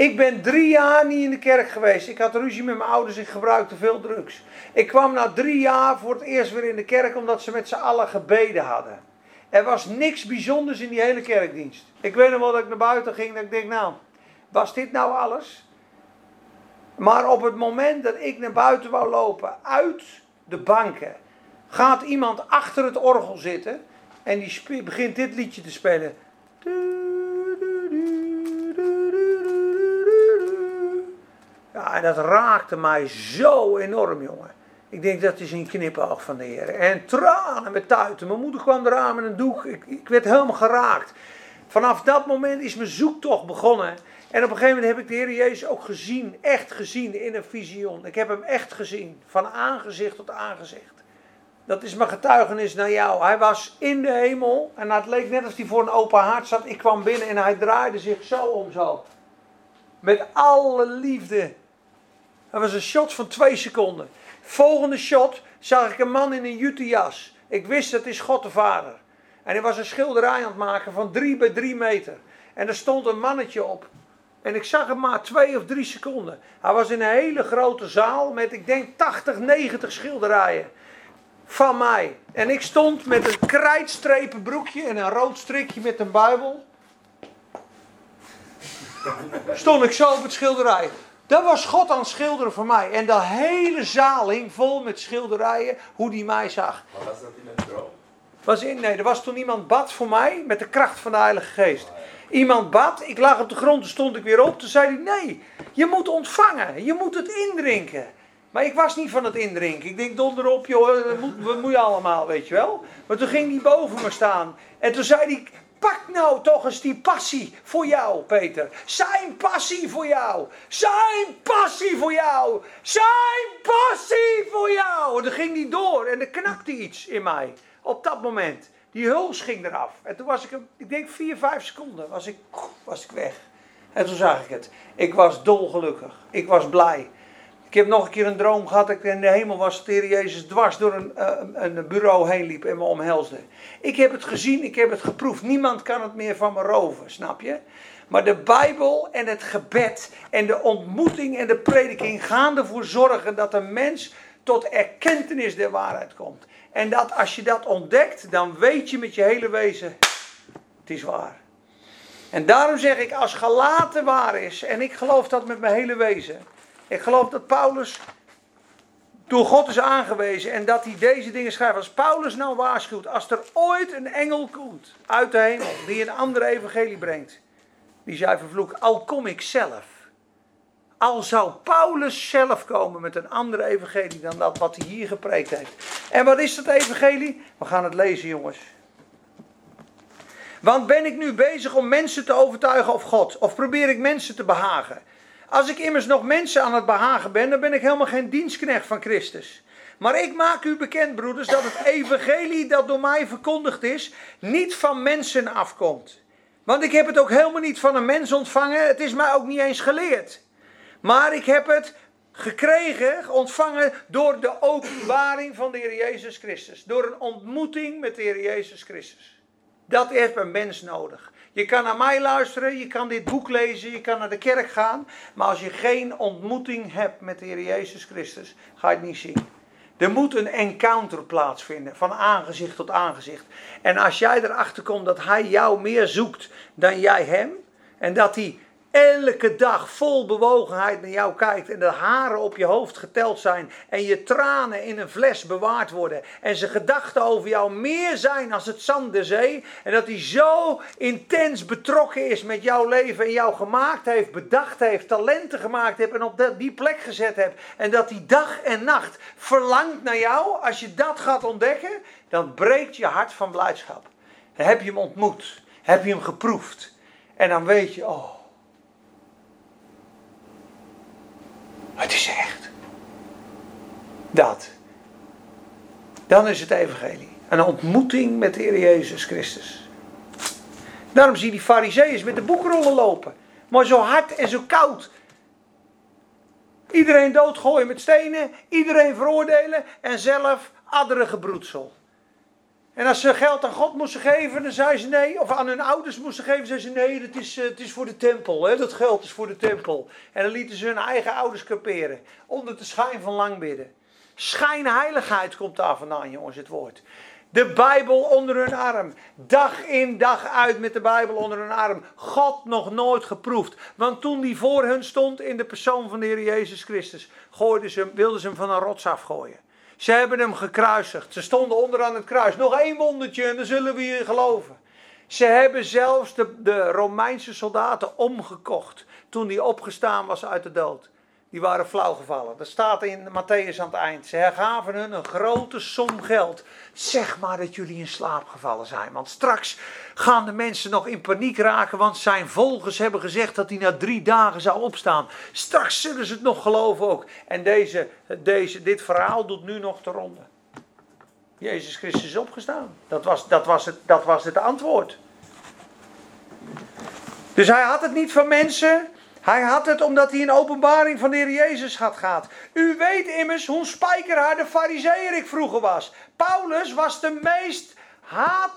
Ik ben drie jaar niet in de kerk geweest. Ik had ruzie met mijn ouders. Ik gebruikte veel drugs. Ik kwam na drie jaar voor het eerst weer in de kerk. Omdat ze met z'n allen gebeden hadden. Er was niks bijzonders in die hele kerkdienst. Ik weet nog wel dat ik naar buiten ging. Dat ik denk, nou, was dit nou alles? Maar op het moment dat ik naar buiten wou lopen, uit de banken, gaat iemand achter het orgel zitten en die begint dit liedje te spelen. En dat raakte mij zo enorm, jongen. Ik denk dat is een knipoog van de Heer. En tranen met tuiten. Mijn moeder kwam eraan met een doek. Ik, ik werd helemaal geraakt. Vanaf dat moment is mijn zoektocht begonnen. En op een gegeven moment heb ik de Heer Jezus ook gezien, echt gezien in een visioen. Ik heb hem echt gezien, van aangezicht tot aangezicht. Dat is mijn getuigenis naar jou. Hij was in de hemel en het leek net als hij voor een open hart zat. Ik kwam binnen en hij draaide zich zo om zo. Met alle liefde. Dat was een shot van twee seconden. Volgende shot zag ik een man in een jutejas. Ik wist dat is God de Vader. En hij was een schilderij aan het maken van drie bij drie meter. En er stond een mannetje op. En ik zag hem maar twee of drie seconden. Hij was in een hele grote zaal met, ik denk, 80, 90 schilderijen. Van mij. En ik stond met een krijtstrepen broekje en een rood strikje met een Bijbel. Stond ik zo op het schilderij. Dat was God aan het schilderen voor mij. En de hele zaal hing vol met schilderijen hoe die mij zag. Maar was dat in een droom? Was in, nee, er was toen iemand bad voor mij met de kracht van de Heilige Geest. Iemand bad, ik lag op de grond, toen stond ik weer op. Toen zei hij: Nee, je moet ontvangen, je moet het indrinken. Maar ik was niet van het indrinken. Ik denk donderop, joh, dat moet, wat moet je allemaal, weet je wel. Maar toen ging hij boven me staan. En toen zei hij: Pak nou toch eens die passie voor jou, Peter. Zijn passie voor jou. Zijn passie voor jou. Zijn passie voor jou. En dan ging hij door en er knakte iets in mij. Op dat moment. Die huls ging eraf. En toen was ik, ik denk vier, vijf seconden, was ik, was ik weg. En toen zag ik het. Ik was dolgelukkig. Ik was blij. Ik heb nog een keer een droom gehad dat ik in de hemel was. Dat Jezus dwars door een, een bureau heen liep en me omhelsde. Ik heb het gezien, ik heb het geproefd. Niemand kan het meer van me roven, snap je? Maar de Bijbel en het gebed en de ontmoeting en de prediking gaan ervoor zorgen dat een mens tot erkentenis der waarheid komt. En dat als je dat ontdekt, dan weet je met je hele wezen, het is waar. En daarom zeg ik, als gelaten waar is, en ik geloof dat met mijn hele wezen. Ik geloof dat Paulus door God is aangewezen en dat hij deze dingen schrijft. Als Paulus nou waarschuwt, als er ooit een engel komt uit de hemel die een andere evangelie brengt, die zij vervloekt, al kom ik zelf. Al zou Paulus zelf komen met een andere evangelie dan dat wat hij hier gepreekt heeft. En wat is dat evangelie? We gaan het lezen, jongens. Want ben ik nu bezig om mensen te overtuigen of God? Of probeer ik mensen te behagen? Als ik immers nog mensen aan het behagen ben, dan ben ik helemaal geen dienstknecht van Christus. Maar ik maak u bekend, broeders, dat het evangelie dat door mij verkondigd is, niet van mensen afkomt. Want ik heb het ook helemaal niet van een mens ontvangen, het is mij ook niet eens geleerd. Maar ik heb het gekregen, ontvangen door de openbaring van de Heer Jezus Christus. Door een ontmoeting met de Heer Jezus Christus. Dat heeft een mens nodig. Je kan naar mij luisteren, je kan dit boek lezen, je kan naar de kerk gaan. Maar als je geen ontmoeting hebt met de Heer Jezus Christus, ga je het niet zien. Er moet een encounter plaatsvinden, van aangezicht tot aangezicht. En als jij erachter komt dat hij jou meer zoekt dan jij hem, en dat hij elke dag vol bewogenheid naar jou kijkt en de haren op je hoofd geteld zijn en je tranen in een fles bewaard worden en zijn gedachten over jou meer zijn als het zand der zee en dat hij zo intens betrokken is met jouw leven en jou gemaakt heeft, bedacht heeft, talenten gemaakt heeft en op die plek gezet hebt en dat hij dag en nacht verlangt naar jou, als je dat gaat ontdekken, dan breekt je hart van blijdschap. Dan heb je hem ontmoet, heb je hem geproefd en dan weet je, oh Het is echt. Dat. Dan is het evangelie. Een ontmoeting met de Heer Jezus Christus. Daarom zie je die fariseeërs met de boekrollen lopen. Maar zo hard en zo koud. Iedereen doodgooien met stenen. Iedereen veroordelen. En zelf adderige broedsel. En als ze geld aan God moesten geven, dan zei ze nee. Of aan hun ouders moesten geven, zei ze nee, dat is, uh, het is voor de tempel. Hè? Dat geld is voor de tempel. En dan lieten ze hun eigen ouders kaperen. Onder de schijn van langbidden. Schijnheiligheid komt daar vandaan, jongens, het woord. De Bijbel onder hun arm. Dag in, dag uit met de Bijbel onder hun arm. God nog nooit geproefd. Want toen die voor hun stond in de persoon van de Heer Jezus Christus, gooiden ze, wilden ze hem van een rots afgooien. Ze hebben hem gekruisigd. Ze stonden onderaan het kruis. Nog één wondertje en dan zullen we hier geloven. Ze hebben zelfs de, de Romeinse soldaten omgekocht toen hij opgestaan was uit de dood die waren flauwgevallen. Dat staat in Matthäus aan het eind. Ze hergaven hun een grote som geld. Zeg maar dat jullie in slaap gevallen zijn. Want straks gaan de mensen nog in paniek raken. Want zijn volgers hebben gezegd dat hij na drie dagen zou opstaan. Straks zullen ze het nog geloven ook. En deze, deze, dit verhaal doet nu nog de ronde. Jezus Christus is opgestaan. Dat was, dat was, het, dat was het antwoord. Dus hij had het niet van mensen. Hij had het omdat hij in openbaring van de Heer Jezus had gehad. U weet immers hoe spijkerhard de fariseer ik vroeger was. Paulus was de meest haat,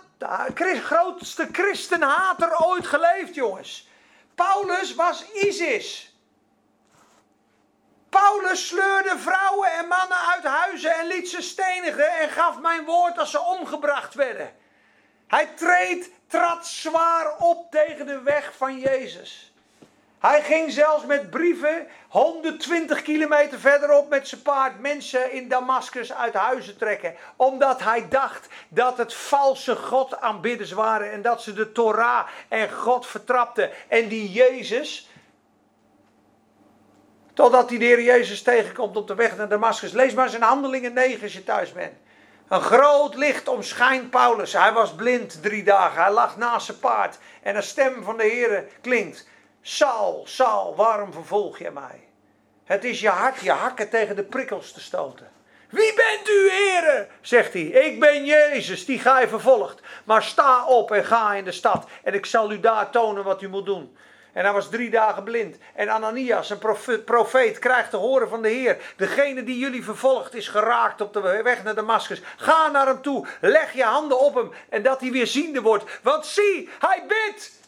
grootste christenhater ooit geleefd, jongens. Paulus was ISIS. Paulus sleurde vrouwen en mannen uit huizen en liet ze stenigen en gaf mijn woord als ze omgebracht werden. Hij treed, trad zwaar op tegen de weg van Jezus. Hij ging zelfs met brieven 120 kilometer verderop met zijn paard mensen in Damascus uit huizen trekken. Omdat hij dacht dat het valse God aanbidders waren en dat ze de Torah en God vertrapten. En die Jezus, totdat hij de Heer Jezus tegenkomt op de weg naar Damascus. Lees maar zijn handelingen 9 als je thuis bent. Een groot licht omschijnt Paulus. Hij was blind drie dagen. Hij lag naast zijn paard. En een stem van de Heer klinkt. Saul, Saul, waarom vervolg je mij? Het is je hart je hakken tegen de prikkels te stoten. Wie bent u, heren? zegt hij. Ik ben Jezus, die gij vervolgt. Maar sta op en ga in de stad. En ik zal u daar tonen wat u moet doen. En hij was drie dagen blind. En Ananias, een profeet, krijgt te horen van de Heer. Degene die jullie vervolgt is geraakt op de weg naar Damascus. Ga naar hem toe. Leg je handen op hem. En dat hij weer ziende wordt. Want zie, hij bidt.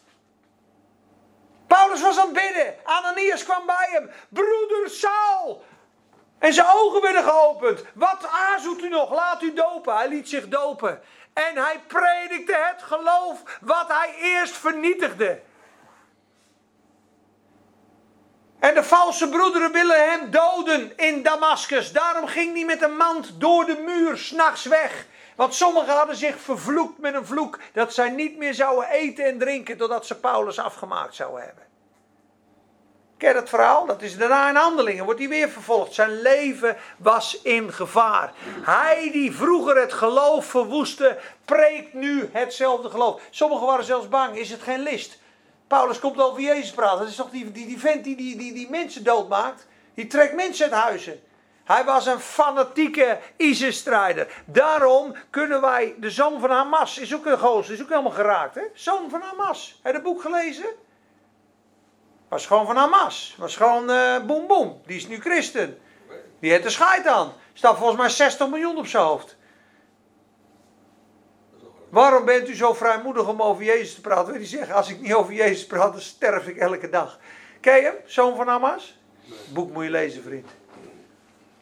Paulus was aan het bidden. Ananias kwam bij hem. Broeder Saul. En zijn ogen werden geopend. Wat aarzelt u nog? Laat u dopen. Hij liet zich dopen. En hij predikte het geloof wat hij eerst vernietigde. En de valse broederen willen hem doden in Damascus. Daarom ging hij met een mand door de muur s'nachts weg. Want sommigen hadden zich vervloekt met een vloek dat zij niet meer zouden eten en drinken totdat ze Paulus afgemaakt zouden hebben. Ken het verhaal? Dat is daarna in handelingen, wordt hij weer vervolgd. Zijn leven was in gevaar. Hij die vroeger het geloof verwoestte, preekt nu hetzelfde geloof. Sommigen waren zelfs bang, is het geen list? Paulus komt over Jezus praten. Dat is toch die, die, die vent die, die, die, die mensen doodmaakt? Die trekt mensen uit huizen. Hij was een fanatieke ISIS-strijder. Daarom kunnen wij, de zoon van Hamas, is ook een gozer, is ook helemaal geraakt. Hè? Zoon van Hamas. Heb je het boek gelezen? Was gewoon van Hamas. Was gewoon uh, boem. Die is nu christen. Die heeft er scheid aan. Staat volgens mij 60 miljoen op zijn hoofd. Waarom bent u zo vrijmoedig om over Jezus te praten? Wil hij zeggen, als ik niet over Jezus praat, dan sterf ik elke dag. Ken je hem, zoon van Hamas? Boek moet je lezen, vriend.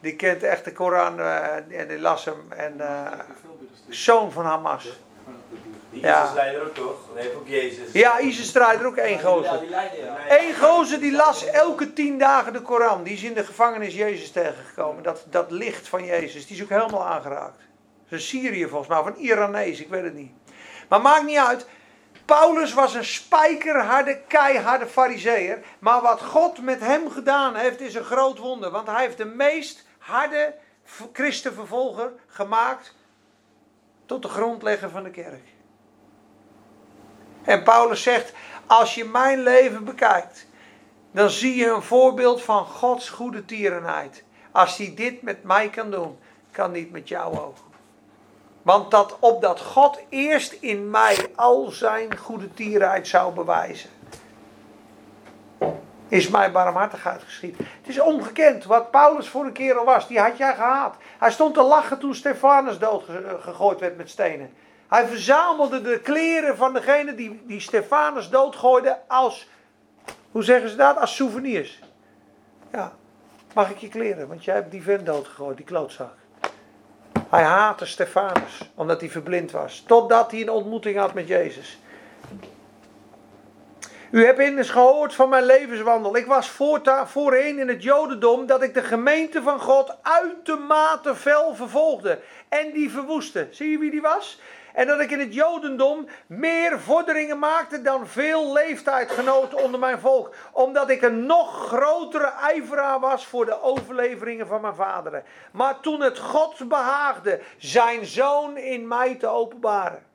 Die kent echt de Koran uh, en die las hem. En, uh, zoon van Hamas. Die ISIS-strijder ook toch? Nee, ook Jezus. Ja, ISIS-strijder ook één gozer. Eén gozer die las elke tien dagen de Koran. Die is in de gevangenis Jezus tegengekomen. Dat, dat licht van Jezus, die is ook helemaal aangeraakt. Dat is een Syrië volgens mij, of een Iranees, ik weet het niet. Maar maakt niet uit. Paulus was een spijkerharde, keiharde fariseer. Maar wat God met hem gedaan heeft, is een groot wonder. Want hij heeft de meest harde christenvervolger gemaakt tot de grondlegger van de kerk. En Paulus zegt, als je mijn leven bekijkt, dan zie je een voorbeeld van Gods goede tierenheid. Als hij dit met mij kan doen, kan niet met jou ook. Want dat opdat God eerst in mij al zijn goede tierenheid zou bewijzen. Is mijn barmhartigheid geschied. Het is ongekend wat Paulus voor een kerel was. Die had jij gehaat. Hij stond te lachen toen Stefanus doodgegooid werd met stenen. Hij verzamelde de kleren van degene die, die Stefanus doodgooide als, hoe zeggen ze dat, als souvenirs. Ja, mag ik je kleren, want jij hebt die vent doodgegooid, die klootzak. Hij haatte Stefanus, omdat hij verblind was. Totdat hij een ontmoeting had met Jezus. U hebt eens gehoord van mijn levenswandel. Ik was voorheen in het Jodendom dat ik de gemeente van God uitermate fel vervolgde. En die verwoestte. Zie je wie die was? En dat ik in het Jodendom meer vorderingen maakte dan veel leeftijdgenoten onder mijn volk. Omdat ik een nog grotere ijveraar was voor de overleveringen van mijn vaderen. Maar toen het God behaagde zijn zoon in mij te openbaren.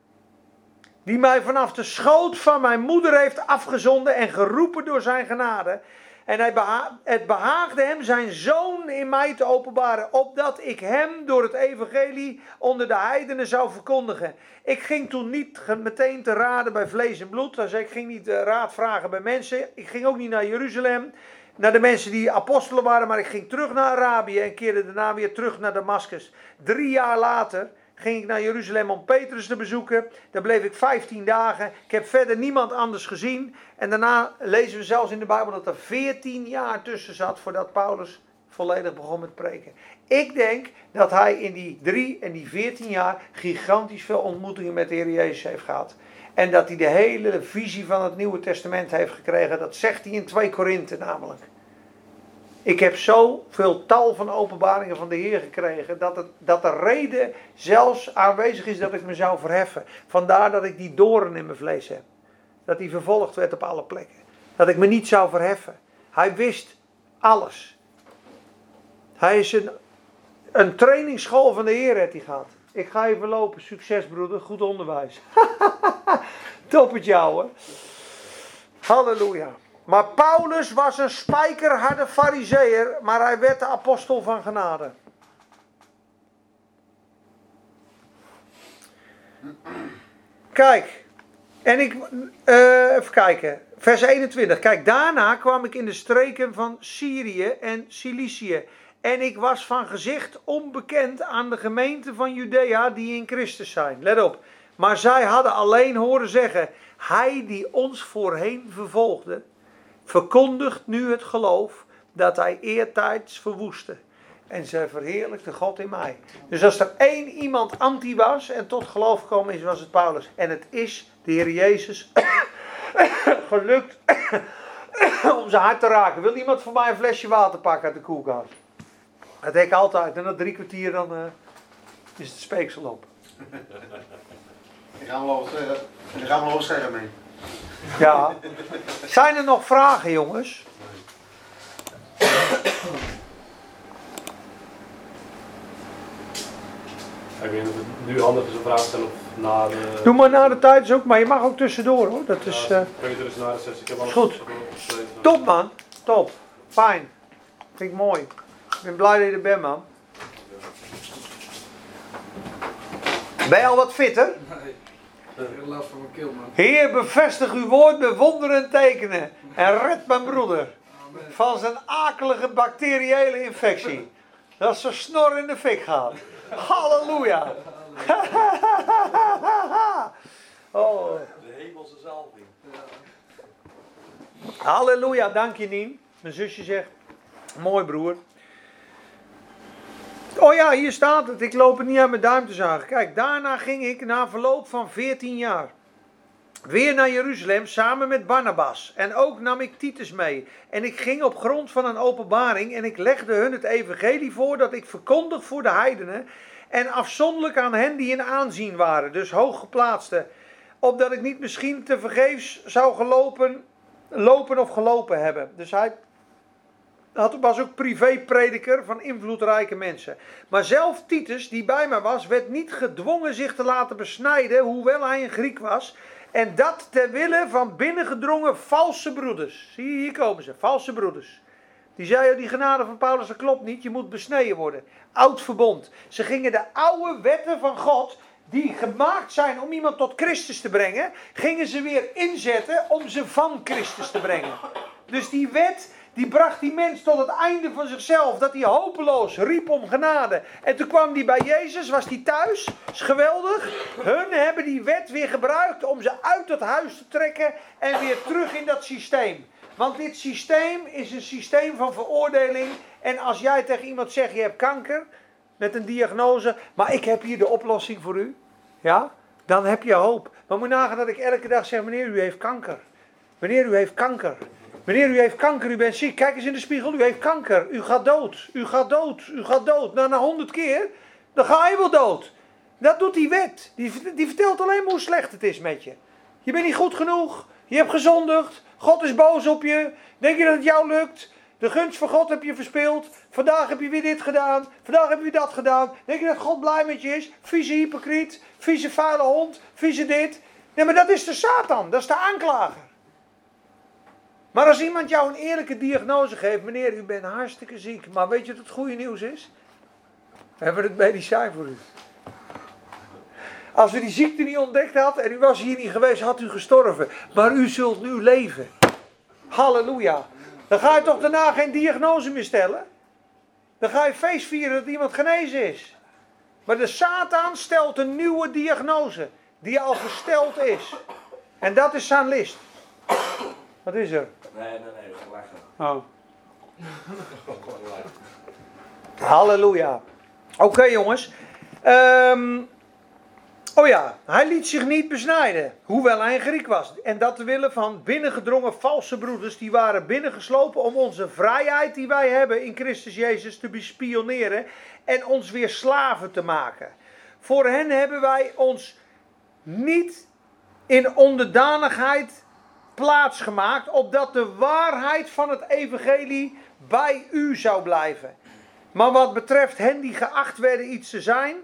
Die mij vanaf de schoot van mijn moeder heeft afgezonden en geroepen door zijn genade en hij het behaagde hem zijn zoon in mij te openbaren, opdat ik hem door het evangelie onder de heidenen zou verkondigen. Ik ging toen niet meteen te raden bij vlees en bloed, dus ik ging niet eh, raad vragen bij mensen. Ik ging ook niet naar Jeruzalem, naar de mensen die apostelen waren, maar ik ging terug naar Arabië en keerde daarna weer terug naar Damascus. Drie jaar later ging ik naar Jeruzalem om Petrus te bezoeken. Daar bleef ik 15 dagen. Ik heb verder niemand anders gezien. En daarna lezen we zelfs in de Bijbel dat er 14 jaar tussen zat voordat Paulus volledig begon met preken. Ik denk dat hij in die drie en die 14 jaar gigantisch veel ontmoetingen met de Heer Jezus heeft gehad. En dat hij de hele visie van het Nieuwe Testament heeft gekregen. Dat zegt hij in 2 Korinthe namelijk. Ik heb zoveel tal van openbaringen van de Heer gekregen. Dat, het, dat de reden zelfs aanwezig is dat ik me zou verheffen. Vandaar dat ik die doren in mijn vlees heb. Dat hij vervolgd werd op alle plekken. Dat ik me niet zou verheffen. Hij wist alles. Hij is een, een trainingsschool van de Heer heeft hij gehad. Ik ga even lopen. Succes broeder. Goed onderwijs. *laughs* Top het jou hoor. Halleluja. Maar Paulus was een spijkerharde fariseer, maar hij werd de apostel van genade. Kijk, en ik, uh, even kijken, vers 21. Kijk, daarna kwam ik in de streken van Syrië en Cilicië. En ik was van gezicht onbekend aan de gemeente van Judea die in Christus zijn. Let op. Maar zij hadden alleen horen zeggen: Hij die ons voorheen vervolgde, verkondigt nu het geloof dat hij eertijds verwoestte. En zij verheerlijkte God in mij. Dus als er één iemand anti was en tot geloof gekomen is, was het Paulus. En het is de Heer Jezus *coughs* gelukt *coughs* om zijn hart te raken. Wil iemand voor mij een flesje water pakken uit de koelkast? Dat denk ik altijd. En na drie kwartier dan uh, is het speeksel op. Ik ga wel wat zeggen mee. Ja. Zijn er nog vragen, jongens? Ik weet niet of het nu handig is om vragen te stellen Na de... Doe maar na de tijd is ook, maar je mag ook tussendoor hoor. Dat is Peter is na de 6. Ik heb alles goed. top man. Top. Fijn. Vind ik mooi. Ik ben blij dat je er bent man. Ben je al wat fitter? Nee, last van mijn keel, man. Heer, bevestig uw woord met wonderen en tekenen. En red mijn broeder Amen. van zijn akelige bacteriële infectie. Dat zijn snor in de fik gaat. Halleluja. *laughs* oh, De hemelse zalving. halleluja, dank je Nien. Mijn zusje zegt, mooi broer. Oh ja, hier staat het. Ik loop het niet aan mijn duim te zagen. Kijk, daarna ging ik na verloop van 14 jaar weer naar Jeruzalem samen met Barnabas. En ook nam ik Titus mee. En ik ging op grond van een openbaring en ik legde hun het evangelie voor dat ik verkondig voor de heidenen. En afzonderlijk aan hen die in aanzien waren, dus hooggeplaatsten. Opdat ik niet misschien te vergeefs zou gelopen, lopen of gelopen hebben. Dus hij had, was ook privéprediker van invloedrijke mensen. Maar zelf Titus, die bij mij was, werd niet gedwongen zich te laten besnijden, hoewel hij een Griek was. En dat ter wille van binnengedrongen valse broeders. Zie je, hier komen ze, valse broeders. Die zeiden, die genade van Paulus, dat klopt niet, je moet besneden worden. Oud verbond. Ze gingen de oude wetten van God, die gemaakt zijn om iemand tot Christus te brengen, gingen ze weer inzetten om ze van Christus te brengen. Dus die wet, die bracht die mens tot het einde van zichzelf. Dat hij hopeloos riep om genade. En toen kwam hij bij Jezus, was hij thuis. is geweldig. Hun hebben die wet weer gebruikt om ze uit het huis te trekken en weer terug in dat systeem. Want dit systeem is een systeem van veroordeling. En als jij tegen iemand zegt, je hebt kanker, met een diagnose, maar ik heb hier de oplossing voor u. Ja, dan heb je hoop. Maar moet nagaan dat ik elke dag zeg, meneer, u heeft kanker. Meneer, u heeft kanker. Meneer, u heeft kanker, u bent ziek. Kijk eens in de spiegel, u heeft kanker. U gaat dood, u gaat dood, u gaat dood. Nou, na honderd keer, dan ga je wel dood. Dat doet die wet. Die, die vertelt alleen maar hoe slecht het is met je. Je bent niet goed genoeg. Je hebt gezondigd. God is boos op je. Denk je dat het jou lukt? De gunst van God heb je verspeeld. Vandaag heb je weer dit gedaan. Vandaag heb je dat gedaan. Denk je dat God blij met je is? Vieze hypocriet. Vieze vuile hond. Vieze dit. Nee, maar dat is de Satan. Dat is de aanklager. Maar als iemand jou een eerlijke diagnose geeft. Meneer, u bent hartstikke ziek. Maar weet je wat het goede nieuws is? We hebben het medicijn voor u. Als u die ziekte niet ontdekt had en u was hier niet geweest, had u gestorven. Maar u zult nu leven. Halleluja. Dan ga je toch daarna geen diagnose meer stellen? Dan ga je feest vieren dat iemand genezen is. Maar de Satan stelt een nieuwe diagnose. Die al gesteld is. En dat is zijn list. Wat is er? Nee, nee, nee, gelachen. Oh. *laughs* Halleluja. Oké jongens. Ehm, oh ja, hij liet zich niet besnijden, hoewel hij een Griek was. En dat te willen van binnengedrongen valse broeders, die waren binnengeslopen om onze vrijheid die wij hebben in Christus Jezus te bespioneren en ons weer slaven te maken. Voor hen hebben wij ons niet in onderdanigheid plaatsgemaakt, opdat de waarheid van het evangelie bij u zou blijven. Maar wat betreft hen die geacht werden iets te zijn,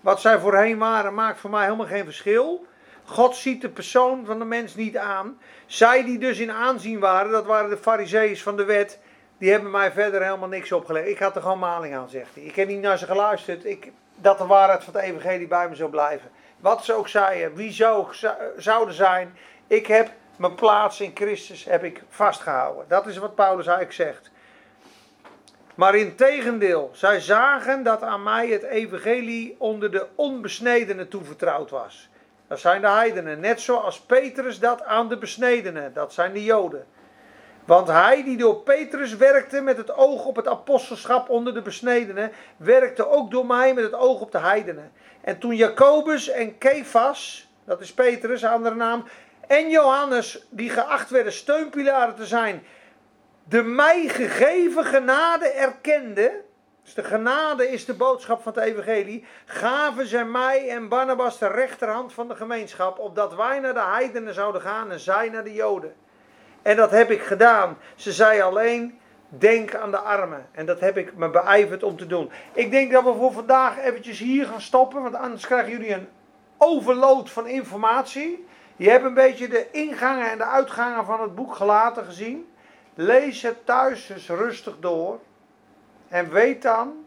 wat zij voorheen waren, maakt voor mij helemaal geen verschil. God ziet de persoon van de mens niet aan. Zij die dus in aanzien waren, dat waren de fariseeërs van de wet, die hebben mij verder helemaal niks opgelegd. Ik had er gewoon maling aan, zegt hij. Ik heb niet naar ze geluisterd. Ik, dat de waarheid van het evangelie bij me zou blijven. Wat ze ook zeiden, wie ze ook zou- zouden zijn. Ik heb mijn plaats in Christus heb ik vastgehouden. Dat is wat Paulus eigenlijk zegt. Maar in tegendeel, zij zagen dat aan mij het evangelie onder de onbesnedenen toevertrouwd was. Dat zijn de heidenen, net zoals Petrus dat aan de besnedenen, dat zijn de joden. Want hij die door Petrus werkte met het oog op het apostelschap onder de besnedenen, werkte ook door mij met het oog op de heidenen. En toen Jacobus en Kefas, dat is Petrus, andere naam, en Johannes, die geacht werden steunpilaren te zijn, de mij gegeven genade erkende, dus de genade is de boodschap van het evangelie, gaven zij mij en Barnabas de rechterhand van de gemeenschap, opdat wij naar de heidenen zouden gaan en zij naar de joden. En dat heb ik gedaan. Ze zei alleen, denk aan de armen. En dat heb ik me beijverd om te doen. Ik denk dat we voor vandaag eventjes hier gaan stoppen, want anders krijgen jullie een overload van informatie. Je hebt een beetje de ingangen en de uitgangen van het boek gelaten gezien. Lees het thuis eens rustig door. En weet dan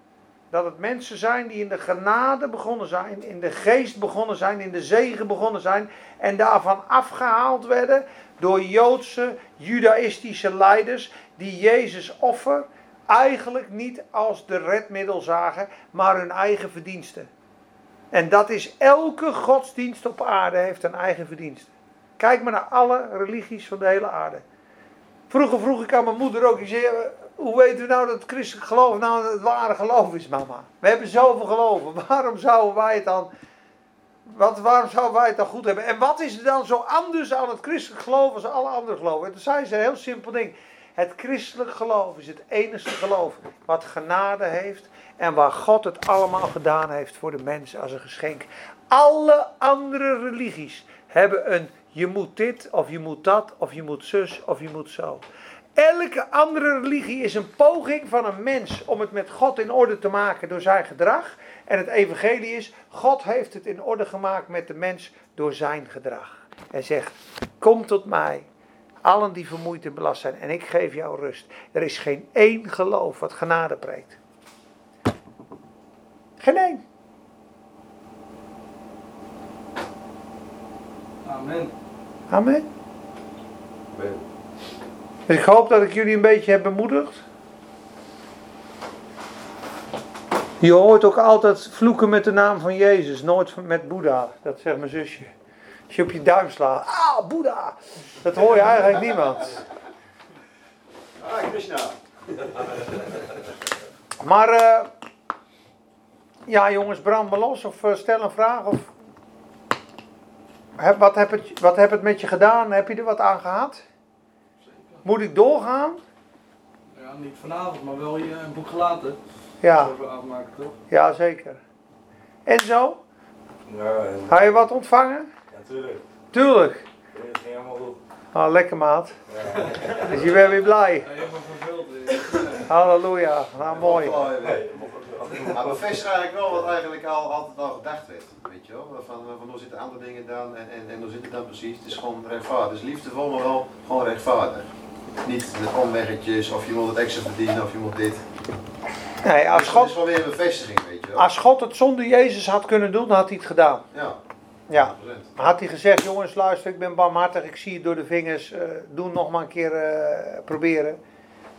dat het mensen zijn die in de genade begonnen zijn, in de geest begonnen zijn, in de zegen begonnen zijn. En daarvan afgehaald werden door Joodse, judaïstische leiders die Jezus offer eigenlijk niet als de redmiddel zagen, maar hun eigen verdiensten. En dat is elke godsdienst op aarde heeft een eigen verdienste. Kijk maar naar alle religies van de hele aarde. Vroeger vroeg ik aan mijn moeder ook, zei, hoe weten we nou dat het christelijk geloof nou het ware geloof is, mama? We hebben zoveel geloven, *laughs* waarom zouden wij het dan, wat, waarom zouden wij het dan goed hebben? En wat is er dan zo anders aan het christelijk geloof als alle andere geloven? En toen zei ze een heel simpel ding. Het christelijk geloof is het enige geloof wat genade heeft en waar God het allemaal gedaan heeft voor de mens als een geschenk. Alle andere religies hebben een je moet dit of je moet dat of je moet zus of je moet zo. Elke andere religie is een poging van een mens om het met God in orde te maken door zijn gedrag. En het evangelie is, God heeft het in orde gemaakt met de mens door zijn gedrag. Hij zegt, kom tot mij, allen die vermoeid en belast zijn, en ik geef jou rust. Er is geen één geloof wat genade preekt. Geen één. Amen. Amen. Ik hoop dat ik jullie een beetje heb bemoedigd. Je hoort ook altijd vloeken met de naam van Jezus, nooit met Boeddha. Dat zegt mijn zusje. Als je op je duim slaat, ah, Boeddha. Dat hoor je eigenlijk niemand. Ah, Krishna. Maar, uh, ja jongens, brand me los of uh, stel een vraag. Of, heb, wat, heb het, wat heb het met je gedaan? Heb je er wat aan gehad? Moet ik doorgaan? Ja, niet vanavond, maar wel je een boek gelaten. Ja. Afmaken, toch? Ja, zeker. En zo? Ja, en, Ga je wat ontvangen? natuurlijk. Tuurlijk. Het ging helemaal goed. Ah, lekker maat. Ja. *laughs* Dus je bent weer blij. Ja, helemaal vervuld. eh. Halleluja. Nou, mooi. Eh, *laughs* Maar bevestigt eigenlijk wel wat eigenlijk al, altijd al gedacht werd. Weet je wel? Van, van hoe zitten andere dingen dan en, en, en hoe zit het dan precies? Het is gewoon rechtvaardig. Is liefdevol, maar wel gewoon rechtvaardig. Niet met omweggetjes of je moet het extra verdienen of je moet dit. Nee, als Dus dat is God, wel weer een bevestiging, weet je wel? als God het zonder Jezus had kunnen doen, dan had hij het gedaan. Ja, Ja. 100%. Maar had hij gezegd, jongens, luister, ik ben barmhartig, ik zie het door de vingers, eh, doe nog maar een keer eh, proberen.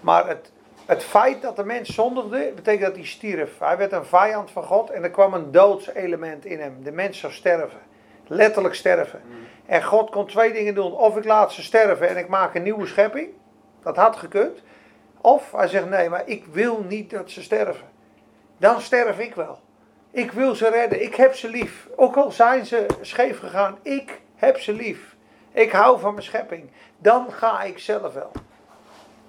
Maar het, het feit dat de mens zondigde, betekent dat hij stierf. Hij werd een vijand van God en er kwam een doodselement in hem. De mens zou sterven. Letterlijk sterven. En God kon twee dingen doen. Of ik laat ze sterven en ik maak een nieuwe schepping. Dat had gekund. Of hij zegt, nee, maar ik wil niet dat ze sterven. Dan sterf ik wel. Ik wil ze redden. Ik heb ze lief. Ook al zijn ze scheef gegaan. Ik heb ze lief. Ik hou van mijn schepping. Dan ga ik zelf wel.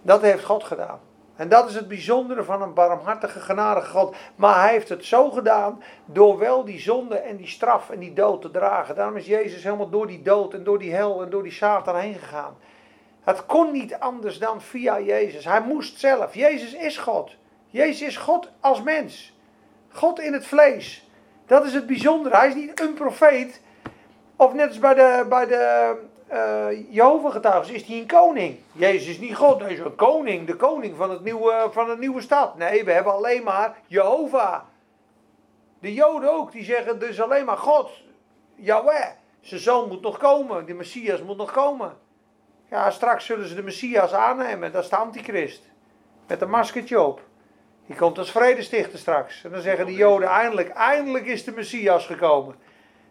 Dat heeft God gedaan. En dat is het bijzondere van een barmhartige, genadige God. Maar hij heeft het zo gedaan door wel die zonde en die straf en die dood te dragen. Daarom is Jezus helemaal door die dood en door die hel en door die Satan heen gegaan. Het kon niet anders dan via Jezus. Hij moest zelf. Jezus is God. Jezus is God als mens. God in het vlees. Dat is het bijzondere. Hij is niet een profeet. Of net als bij de, bij de uh, Jehovah-getuigen is hij een koning. Jezus is niet God, hij is een koning. De koning van, het nieuwe, van de nieuwe stad. Nee, we hebben alleen maar Jehovah. De Joden ook, die zeggen dus alleen maar God. Yahweh. Zijn zoon moet nog komen. De Messias moet nog komen. Ja, straks zullen ze de Messias aannemen. Dat is de antichrist. Met een maskertje op. Die komt als vredestichter straks. En dan zeggen de Joden eindelijk, eindelijk is de Messias gekomen.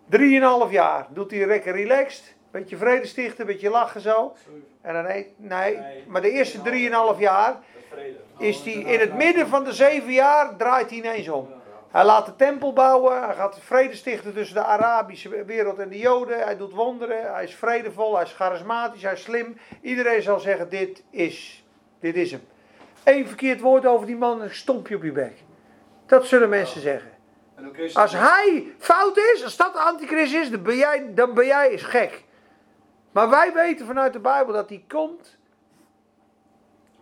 Drieënhalf jaar doet hij lekker relaxed. Beetje vredestichten, beetje lachen zo. En dan nee, nee, maar de eerste drieënhalf jaar is hij in het midden van de zeven jaar draait hij ineens om. Hij laat de tempel bouwen, hij gaat vrede stichten tussen de Arabische wereld en de Joden. Hij doet wonderen, hij is vredevol, hij is charismatisch, hij is slim. Iedereen zal zeggen, dit is, dit is hem. Eén verkeerd woord over die man, een stompje op je bek. Dat zullen mensen zeggen. En is Als hij fout is, als dat de antichrist is, dan ben jij, dan ben jij eens gek. Maar wij weten vanuit de Bijbel dat hij komt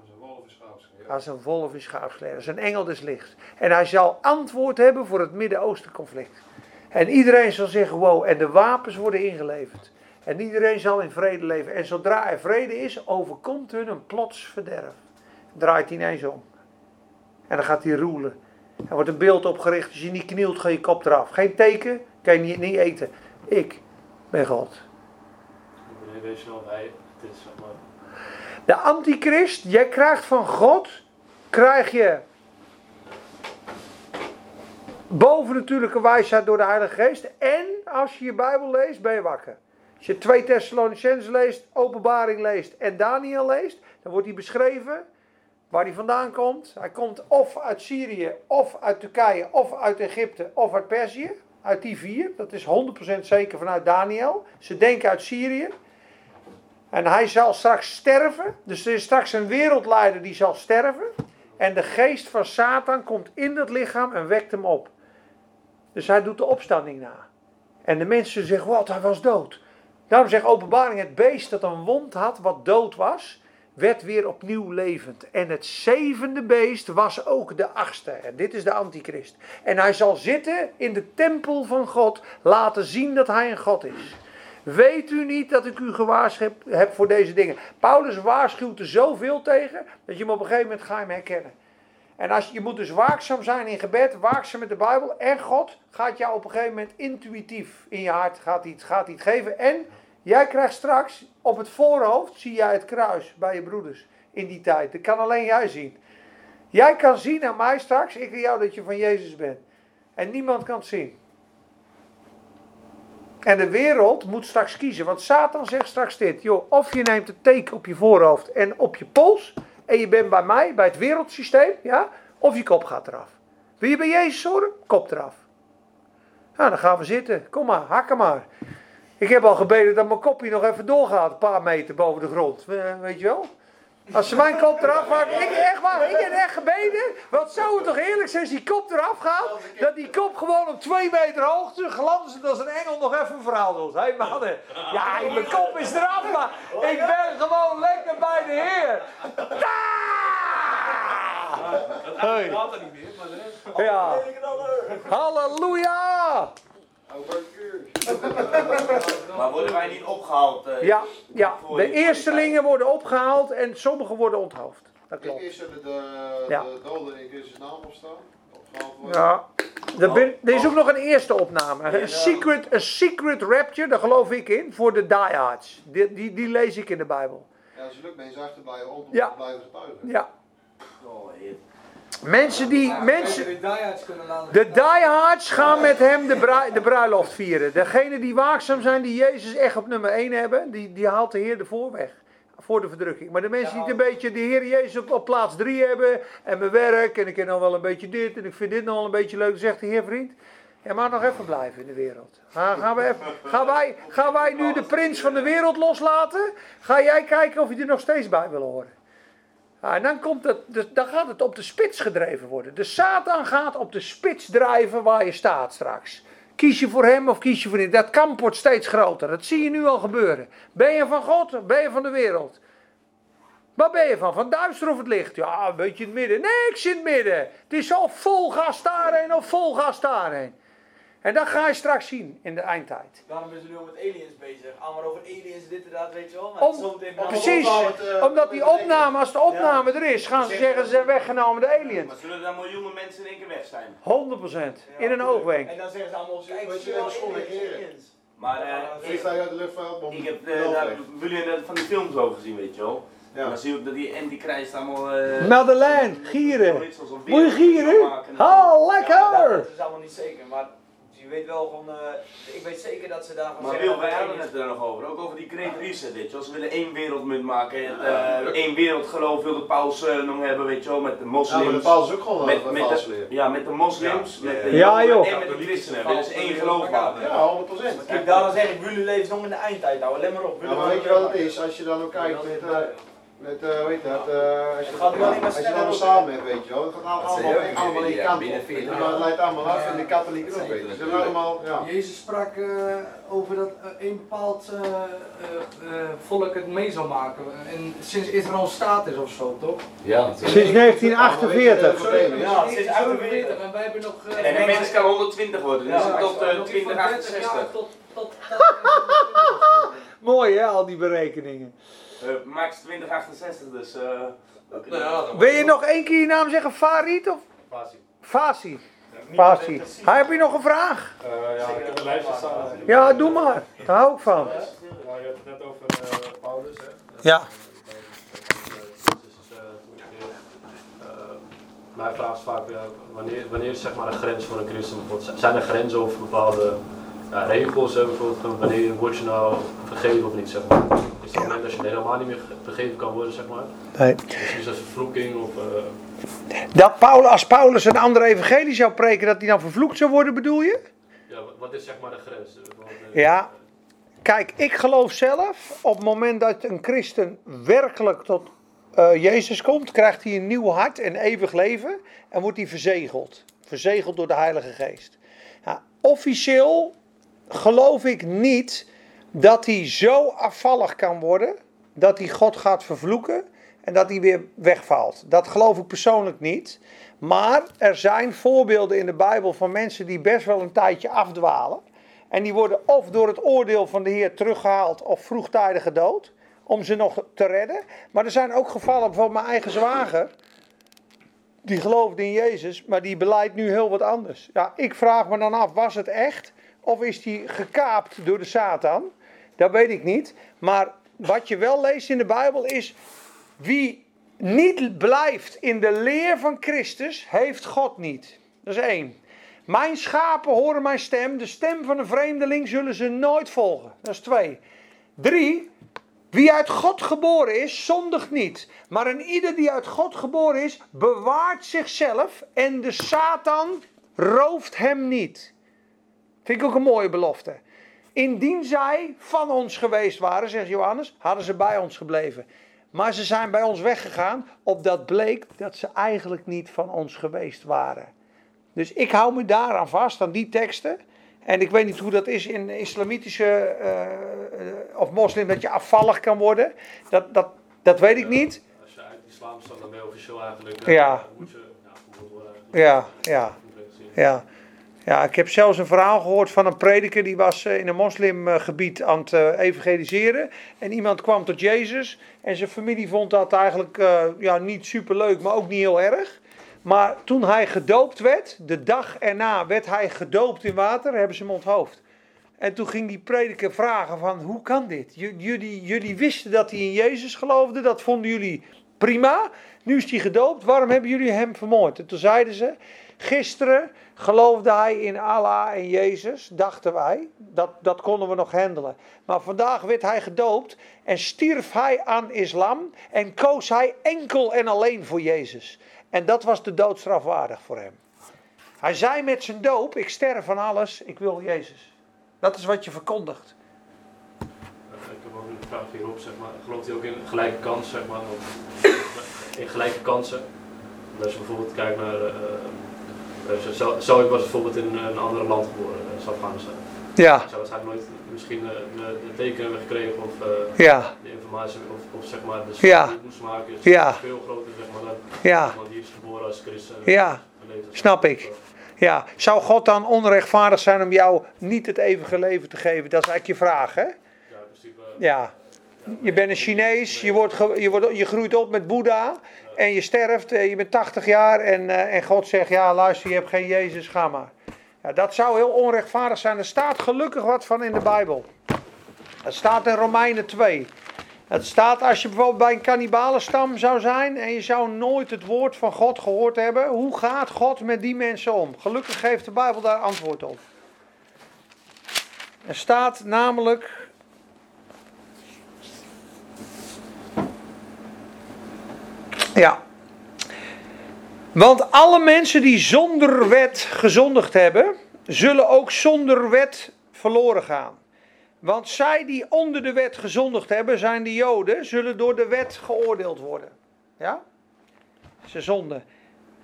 Als een wolf in schaapskleren. als een wolf in schaapskleren, als een engel des lichts. En hij zal antwoord hebben voor het Midden-Oosten conflict. En iedereen zal zeggen, wow, en de wapens worden ingeleverd. En iedereen zal in vrede leven. En zodra er vrede is, overkomt hun een plots verderf. Draait hij ineens om. En dan gaat hij roelen. Er wordt een beeld opgericht. Als je niet knielt, ga je kop eraf. Geen teken, kan je niet eten. Ik ben God. Is. De antichrist, jij krijgt van God, krijg je bovennatuurlijke wijsheid door de Heilige Geest. En als je je Bijbel leest, ben je wakker. Als je 2 Thessalonicenzen leest, Openbaring leest en Daniel leest, dan wordt hij beschreven waar hij vandaan komt. Hij komt of uit Syrië, of uit Turkije, of uit Egypte, of uit Perzië. Uit die vier, dat is 100% zeker vanuit Daniel. Ze denken uit Syrië. En hij zal straks sterven. Dus er is straks een wereldleider die zal sterven. En de geest van Satan komt in dat lichaam en wekt hem op. Dus hij doet de opstanding na. En de mensen zeggen, wat, hij was dood. Daarom zegt openbaring, het beest dat een wond had, wat dood was, werd weer opnieuw levend. En het zevende beest was ook de achtste. En dit is de antichrist. En hij zal zitten in de tempel van God, laten zien dat hij een God is. Weet u niet dat ik u gewaarschuwd heb voor deze dingen? Paulus waarschuwt er zoveel tegen, dat je hem op een gegeven moment ga je hem herkennen. En als, je moet dus waakzaam zijn in gebed, waakzaam met de Bijbel. En God gaat jou op een gegeven moment intuïtief in je hart gaat iets, gaat iets geven. En jij krijgt straks op het voorhoofd, zie jij het kruis bij je broeders in die tijd. Dat kan alleen jij zien. Jij kan zien aan mij straks, ik en jou, dat je van Jezus bent. En niemand kan het zien. En de wereld moet straks kiezen. Want Satan zegt straks dit. Joh, of je neemt het teken op je voorhoofd en op je pols. En je bent bij mij, bij het wereldsysteem. Ja, of je kop gaat eraf. Wil je bij Jezus horen? Kop eraf. Nou, dan gaan we zitten. Kom maar, hakken maar. Ik heb al gebeden dat mijn kopje nog even doorgaat. Een paar meter boven de grond. Weet je wel? Als ze mijn kop eraf hakken. Ik, echt waar, ik heb echt gebeden. Wat zou het toch eerlijk zijn als die kop eraf gaat. Dat die kop gewoon op twee meter hoogte glanzend als een engel nog even een verhaal doet. Hé hey, mannen. Ja, mijn kop is eraf, maar ik ben gewoon lekker bij de Heer. Ah! Hey. gaat er niet meer, maar de rest. Ja. Halleluja. *laughs* Maar worden wij niet opgehaald? eh, Ja, ja, de eerstelingen worden opgehaald en sommigen worden onthoofd. Dat klopt. Eerst zullen de, Ja. de doden in Christus naam opstaan. Opgehaald worden. Ja. Er, ben- er is ook nog een eerste opname. Een secret, een secret rapture, daar geloof ik in, voor de diehards. Die, die, die lees ik in de Bijbel. Ja, ze lukt mensen achterblijven om Ja. te blijven getuigen. Ja. Oh, heer. Mensen die, Ja, mensen, weer diehards de diehards gaan met hem de, brui- de bruiloft vieren. Degenen die waakzaam zijn, die Jezus echt op nummer 1 hebben, die, die haalt de Heer ervoor weg. Voor de verdrukking. Maar de mensen die het een beetje de Heer Jezus op, op plaats 3 hebben. En mijn werk. En ik ken nog wel een beetje dit. En ik vind dit nog wel een beetje leuk. Zegt de Heer vriend. Je mag nog even blijven in de wereld. Ga- Gaan, we even, gaan, wij, gaan wij nu de prins van de wereld loslaten? Ga jij kijken of je er nog steeds bij wil horen? Ja, en dan, komt dus dan gaat het op de spits gedreven worden. De Satan gaat op de spits drijven waar je staat straks. Kies je voor hem of kies je voor niet? Dat kamp wordt steeds groter. Dat zie je nu al gebeuren. Ben je van God of ben je van de wereld? Waar ben je van? Van duister of het licht? Ja, een beetje in het midden. Nee, ik zit in het midden. Het is al vol gas daarheen of vol gas daarheen. En dat ga je straks zien in de eindtijd. Daarom is er nu al met aliens bezig. Allemaal over aliens, dit en dat, weet je wel. Maar Om- zometeen Precies, omdat die opname, als de opname er is, gaan ze zeggen ze zijn weggenomen de aliens. Maar zullen er miljoenen mensen in één keer weg zijn? 100% in een oogwenk. En dan zeggen ze allemaal, kijk, Weet je zie je wel wel, school aliens. Maar eh, Een ik, uit de ik heb eh, daar, jullie hebben van die films over gezien, weet je wel. En Ja. dan zie je ook dat die antichrist allemaal... eh, Madeleine, gieren. Moet je gieren? Ha, Ja, lekker! dat is allemaal niet zeker, maar je weet wel gewoon, eh, ik weet zeker dat ze daar gaan Maar zeggen wij er hadden het er nog over. Ook over die Great Reset, weet je wel. Ze willen één wereldmunt maken. Het, eh, één wereldgeloof wil de paus eh, nog hebben, weet je wel. Met de Ja, maar de moslims. paus ook gewoon met, met, de, ja, met de moslims, Ja. met de Ja, joh. en met de christenen. Willen ze één geloof maken. Ja, 100 procent. Kijk, daarom zeg ik, jullie leven nog in de eindtijd, houden. Let maar op. Ja, maar weet je wat het is? Als je dan ook kijkt met, Met, eh hoe heet dat, eh, als je Het gaat wel als je allemaal samen hebt, weet je wel. Het gaat Dat allemaal, ook in allemaal in kant binnen op. 40 Maar het leidt allemaal af en de Ja. katholieken ook, weet je. Allemaal, ja. Jezus sprak eh, over dat eh, een bepaald eh, eh, eh, volk het mee zou maken. En sinds Israël staat is of zo, toch? Ja, Sinds 1948. Ja, sinds 48. En wij hebben nog... eh, En de mens kan 120 worden, dus Ja, tot nog uh, iets van 30 jaar 2068. Tot, tot, tot, *laughs* Mooi hè, al die berekeningen. Uh, max 2068, dus. Uh, Nou ja, dan Wil je nog één keer je naam zeggen? Farid of Fasi. Fasi? Fasi. Hij heb je nog een vraag? Eh, ja, ik heb een lijstje staan. Ja, doe maar. Daar hou ik van. Ja, je hebt het net over eh, Paulus, hè? Ja. Dus, eh, eh, Mijn vraag is vaak, wanneer, wanneer is zeg maar, een grens voor een christen? Bijvoorbeeld, zijn er grenzen of bepaalde ja, regels? Hè? Bijvoorbeeld, van wanneer word je nou vergeven of niet? Zeg maar? Is het moment dat je helemaal niet meer ge- vergeven kan worden? Zeg maar? Nee. Is het als vervloeking? Of, eh, Dat Paulus, als Paulus een andere evangelie zou preken, dat hij dan vervloekt zou worden, bedoel je? ja, wat- is zeg maar de grens? Want, eh, Ja. Kijk, ik geloof zelf, op het moment dat een christen werkelijk tot eh, Jezus komt, krijgt hij een nieuw hart en eeuwig leven en wordt hij verzegeld. Verzegeld door de Heilige Geest. Ja, officieel geloof ik niet dat hij zo afvallig kan worden dat hij God gaat vervloeken en dat hij weer wegvalt. Dat geloof ik persoonlijk niet. Maar er zijn voorbeelden in de Bijbel van mensen die best wel een tijdje afdwalen. En die worden of door het oordeel van de Heer teruggehaald of vroegtijdig gedood. Om ze nog te redden. Maar er zijn ook gevallen, bijvoorbeeld mijn eigen zwager. Die geloofde in Jezus, maar die beleidt nu heel wat anders. Ja, ik vraag me dan af, was het echt? Of is die gekaapt door de Satan? Dat weet ik niet. Maar wat je wel leest in de Bijbel is... Wie niet blijft in de leer van Christus, heeft God niet. Dat is één. Mijn schapen horen mijn stem. De stem van een vreemdeling zullen ze nooit volgen. Dat is twee. Drie. Wie uit God geboren is, zondigt niet. Maar een ieder die uit God geboren is, bewaart zichzelf. En de Satan rooft hem niet. Vind ik ook een mooie belofte. Indien zij van ons geweest waren, zegt Johannes, hadden ze bij ons gebleven. Maar ze zijn bij ons weggegaan, opdat bleek dat ze eigenlijk niet van ons geweest waren. Dus ik hou me daaraan vast, aan die teksten. En ik weet niet hoe dat is in islamitische eh, of moslim, dat je afvallig kan worden. Dat, dat, dat weet ik niet. Als je uit de islam staat, dan ben je officieel eigenlijk. eh, Ja. Moet je ja. Ja, ja. Ja. Ja, ik heb zelfs een verhaal gehoord van een prediker die was eh, in een moslimgebied aan het eh, evangeliseren. En iemand kwam tot Jezus en zijn familie vond dat eigenlijk eh, ja, niet superleuk, maar ook niet heel erg. Maar toen hij gedoopt werd, de dag erna werd hij gedoopt in water, hebben ze hem onthoofd. En toen ging die prediker vragen van, hoe kan dit? Jullie, jullie wisten dat hij in Jezus geloofde, dat vonden jullie prima. Nu is hij gedoopt, waarom hebben jullie hem vermoord? En toen zeiden ze, gisteren geloofde hij in Allah en Jezus, dachten wij. Dat, dat konden we nog handelen. Maar vandaag werd hij gedoopt en stierf hij aan islam en koos hij enkel en alleen voor Jezus. En dat was de doodstraf waardig voor hem. Hij zei met zijn doop, ik sterf van alles, ik wil Jezus. Dat is wat je verkondigt. Ik heb ook een vraag hierop, zeg maar. Gelooft hij ook in gelijke kansen, zeg maar? In gelijke kansen? Als je bijvoorbeeld kijkt naar. eh, eh, zo, zo ik was bijvoorbeeld in een ander land geboren, eh, zoals Afghanistan. Ja, Ik zou waarschijnlijk nooit misschien eh, de, de tekenen hebben gekregen of eh, ja, de informatie of, of zeg maar de Ja. stap die ik moest maken is Ja. veel groter zeg maar dan ja, iemand die is geboren als christen. Ja. Snap ik. ja. Zou God dan onrechtvaardig zijn om jou niet het eeuwige leven te geven? Dat is eigenlijk je vraag, hè? Ja, in principe. eh, Ja. Je bent een Chinees, je, wordt je, wordt, je groeit op met Boeddha en je sterft, je bent 80 jaar en, eh, en God zegt, ja luister, je hebt geen Jezus, ga maar. Ja, dat zou heel onrechtvaardig zijn. Er staat gelukkig wat van in de Bijbel. Het staat in Romeinen 2. Het staat als je bijvoorbeeld bij een kannibalenstam zou zijn en je zou nooit het woord van God gehoord hebben. Hoe gaat God met die mensen om? Gelukkig geeft de Bijbel daar antwoord op. Er staat namelijk Ja. Want alle mensen die zonder wet gezondigd hebben, zullen ook zonder wet verloren gaan. Want zij die onder de wet gezondigd hebben, zijn de Joden, zullen door de wet geoordeeld worden. Ja? Ze zonde.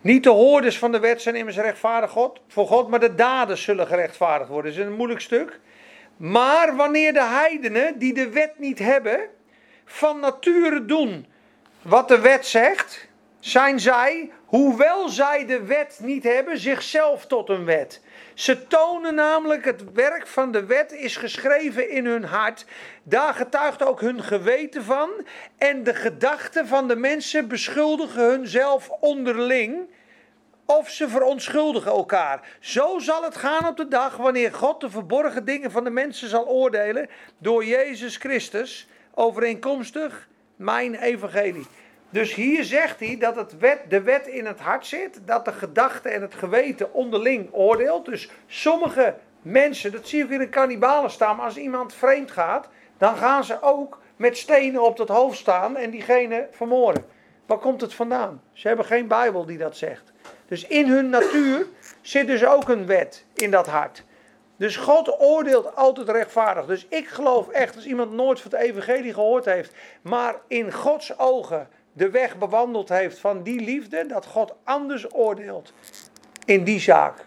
Niet de hoorders van de wet zijn immers rechtvaardig God, voor God, maar de daders zullen gerechtvaardigd worden. Dat is een moeilijk stuk. Maar wanneer de heidenen die de wet niet hebben, van nature doen wat de wet zegt, zijn zij, hoewel zij de wet niet hebben, zichzelf tot een wet. Ze tonen namelijk het werk van de wet is geschreven in hun hart. Daar getuigt ook hun geweten van. En de gedachten van de mensen beschuldigen hunzelf onderling. Of ze verontschuldigen elkaar. Zo zal het gaan op de dag wanneer God de verborgen dingen van de mensen zal oordelen. Door Jezus Christus. Overeenkomstig mijn evangelie. Dus hier zegt hij dat het wet, de wet in het hart zit, dat de gedachte en het geweten onderling oordeelt. Dus sommige mensen, dat zie ook in staan, maar als iemand vreemd gaat, dan gaan ze ook met stenen op het hoofd staan en diegene vermoorden. Waar komt het vandaan? Ze hebben geen Bijbel die dat zegt. Dus in hun natuur zit dus ook een wet in dat hart. Dus God oordeelt altijd rechtvaardig. Dus ik geloof echt, als iemand nooit van het evangelie gehoord heeft, maar in Gods ogen de weg bewandeld heeft van die liefde, dat God anders oordeelt in die zaak.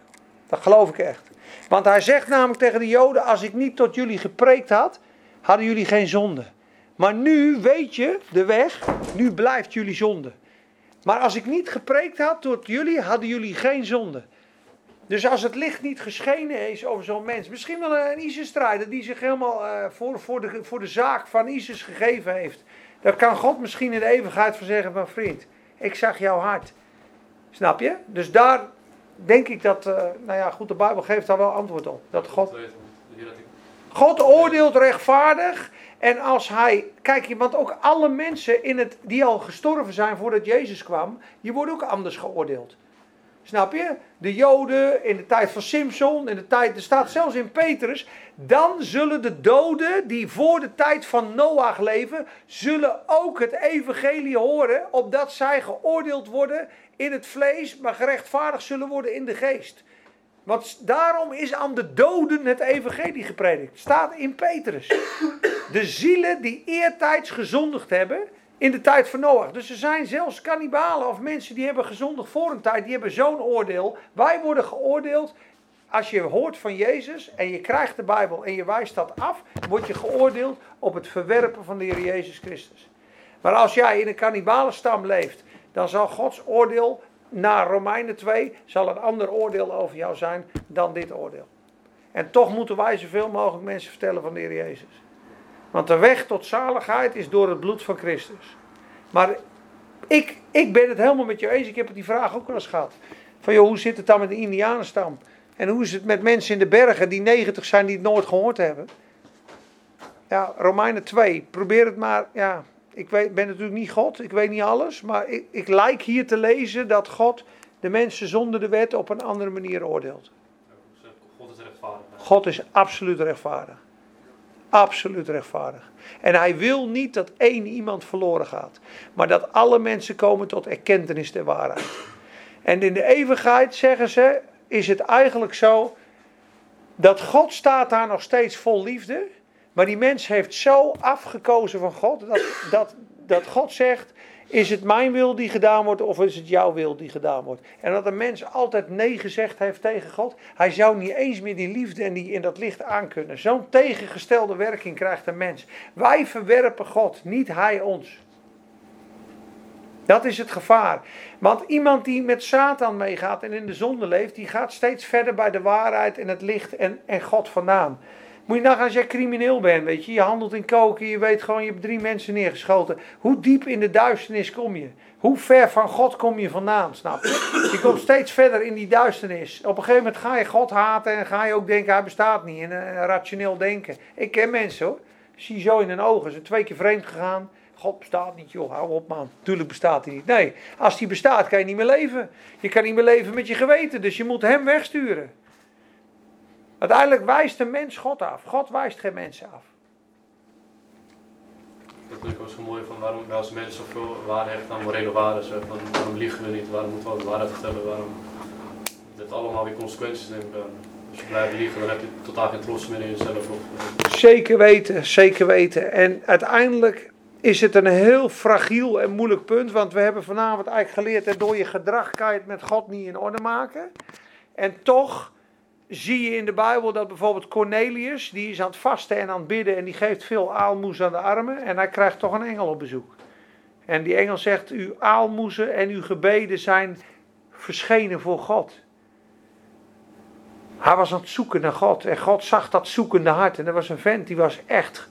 Dat geloof ik echt. Want hij zegt namelijk tegen de Joden: Als ik niet tot jullie gepreekt had, hadden jullie geen zonde. Maar nu weet je de weg, nu blijft jullie zonde. Maar als ik niet gepreekt had tot jullie, hadden jullie geen zonde. Dus als het licht niet geschenen is over zo'n mens, misschien wel een ISIS-strijder die zich helemaal uh, voor, voor, de, voor de zaak van ISIS gegeven heeft. Dan kan God misschien in de eeuwigheid van zeggen van vriend, ik zag jouw hart. Snap je? Dus daar denk ik dat, uh, nou ja goed, de Bijbel geeft daar wel antwoord op. Dat God, God oordeelt rechtvaardig en als hij, kijk je, want ook alle mensen in het, die al gestorven zijn voordat Jezus kwam, die worden ook anders geoordeeld. Snap je? De Joden in de tijd van Simpson, in de tijd, er staat zelfs in Petrus, dan zullen de doden die voor de tijd van Noach leven, zullen ook het evangelie horen, opdat zij geoordeeld worden in het vlees, maar gerechtvaardigd zullen worden in de geest. Want daarom is aan de doden het evangelie gepredikt. Staat in Petrus. De zielen die eertijds gezondigd hebben, in de tijd van Noach. Dus er zijn zelfs kannibalen of mensen die hebben gezondigd voor een tijd, die hebben zo'n oordeel. Wij worden geoordeeld als je hoort van Jezus en je krijgt de Bijbel en je wijst dat af, word je geoordeeld op het verwerpen van de Heer Jezus Christus. Maar als jij in een kannibalenstam leeft, dan zal Gods oordeel na Romeinen 2 zal een ander oordeel over jou zijn dan dit oordeel. En toch moeten wij zoveel mogelijk mensen vertellen van de Heer Jezus. Want de weg tot zaligheid is door het bloed van Christus. Maar ik, ik ben het helemaal met je eens. Ik heb die vraag ook wel eens gehad. Van joh, hoe zit het dan met de Indianenstam? En hoe is het met mensen in de bergen die 90 zijn die het nooit gehoord hebben? Ja, Romeinen 2. Probeer het maar. Ja, ik weet, ben natuurlijk niet God. Ik weet niet alles. Maar ik, ik lijk hier te lezen dat God de mensen zonder de wet op een andere manier oordeelt. God is rechtvaardig. God is absoluut rechtvaardig. Absoluut rechtvaardig. En hij wil niet dat één iemand verloren gaat. Maar dat alle mensen komen tot erkentenis der waarheid. En in de eeuwigheid, zeggen ze, is het eigenlijk zo dat God staat daar nog steeds vol liefde. Maar die mens heeft zo afgekozen van God dat, dat, dat God zegt: Is het mijn wil die gedaan wordt of is het jouw wil die gedaan wordt? En dat een mens altijd nee gezegd heeft tegen God. Hij zou niet eens meer die liefde en die in dat licht aankunnen. Zo'n tegengestelde werking krijgt een mens. Wij verwerpen God, niet hij ons. Dat is het gevaar. Want iemand die met Satan meegaat en in de zonde leeft, die gaat steeds verder bij de waarheid en het licht en, en God vandaan. Moet je nagaan als jij crimineel bent, weet je, je handelt in koken, je weet gewoon, je hebt drie mensen neergeschoten. Hoe diep in de duisternis kom je? Hoe ver van God kom je vandaan, snap je? Je komt steeds verder in die duisternis. Op een gegeven moment ga je God haten en ga je ook denken, hij bestaat niet. En uh, rationeel denken. Ik ken mensen hoor. Zie zo in hun ogen, ze zijn twee keer vreemd gegaan. God bestaat niet, joh, hou op man. Tuurlijk bestaat hij niet. Nee, als hij bestaat kan je niet meer leven. Je kan niet meer leven met je geweten, dus je moet hem wegsturen. Uiteindelijk wijst een mens God af. God wijst geen mensen af. Dat ook zo mooi van waarom we als mensen zoveel waarde hechten aan morele waarden. Van waarom liegen we niet, waarom moeten we de waarheid vertellen, waarom dit allemaal weer consequenties neemt. Als je blijft liegen, dan heb je totaal geen trots meer in jezelf. Zeker weten, zeker weten. En uiteindelijk is het een heel fragiel en moeilijk punt. Want we hebben vanavond eigenlijk geleerd dat door je gedrag kan je het met God niet in orde maken. En toch zie je in de Bijbel dat bijvoorbeeld Cornelius, die is aan het vasten en aan het bidden en die geeft veel aalmoes aan de armen. En hij krijgt toch een engel op bezoek. En die engel zegt, uw aalmoezen en uw gebeden zijn verschenen voor God. Hij was aan het zoeken naar God. En God zag dat zoekende hart. En er was een vent die was echt.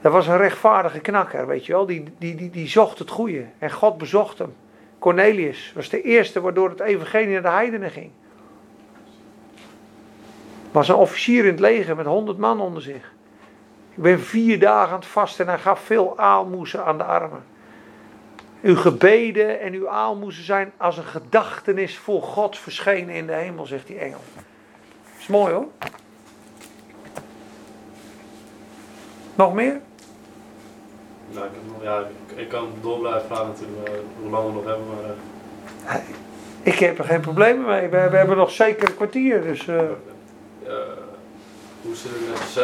Dat was een rechtvaardige knakker, weet je wel. Die, die, die, die zocht het goede. En God bezocht hem. Cornelius was de eerste waardoor het evangelie naar de heidenen ging. Was een officier in het leger met honderd man onder zich. Ik ben vier dagen aan het vasten en hij gaf veel aalmoezen aan de armen. Uw gebeden en uw aalmoezen zijn als een gedachtenis voor God verschenen in de hemel, zegt die engel. Is mooi hoor. Nog meer? ja, ik, ja, ik, ik kan door blijven praten natuurlijk, hoe lang we nog hebben. Maar, eh, Ik heb er geen problemen mee. We, we hebben nog zeker een kwartier. Dus, eh, hoe zit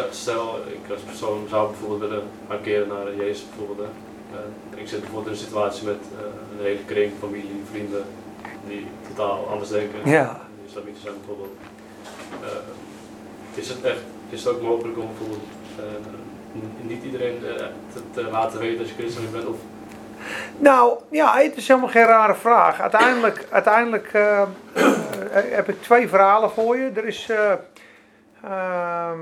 het stel- ik als persoon zou bijvoorbeeld willen gaan keren naar Jezus bijvoorbeeld. Hè. Ik zit bijvoorbeeld in een situatie met eh, een hele kring, familie, vrienden, die totaal anders denken. ja. Die islamitisch zijn bijvoorbeeld. Eh, is het echt, is het ook mogelijk om bijvoorbeeld eh, niet iedereen eh, te, te laten weten als je christelijk bent? Of, Nou, ja, het is helemaal geen rare vraag. Uiteindelijk, uiteindelijk eh, eh, heb ik twee verhalen voor je. Er is eh, ehm,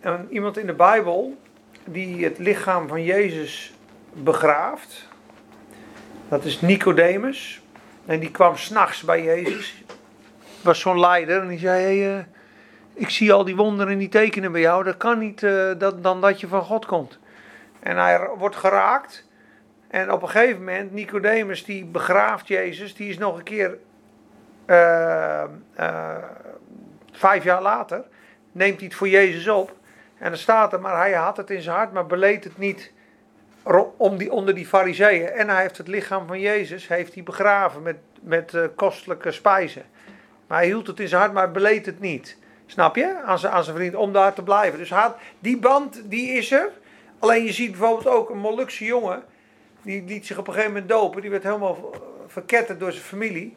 een, iemand in de Bijbel die het lichaam van Jezus begraaft. Dat is Nicodemus. En die kwam s'nachts bij Jezus. Was zo'n leider en die zei: hey, eh, Ik zie al die wonderen en die tekenen bij jou. Dat kan niet eh, dat, dan dat je van God komt. En hij wordt geraakt. En op een gegeven moment, Nicodemus die begraaft Jezus, die is nog een keer, eh, vijf jaar later, neemt hij het voor Jezus op. En dan staat er, maar hij had het in zijn hart, maar beleed het niet om die, onder die fariseeën. En hij heeft het lichaam van Jezus heeft hij begraven met, met eh, kostelijke spijzen. Maar hij hield het in zijn hart, maar beleed het niet. Snap je? Aan zijn, aan zijn vriend, om daar te blijven. Dus had, die band, die is er. Alleen je ziet bijvoorbeeld ook een Molukse jongen. Die liet zich op een gegeven moment dopen. Die werd helemaal verketterd door zijn familie.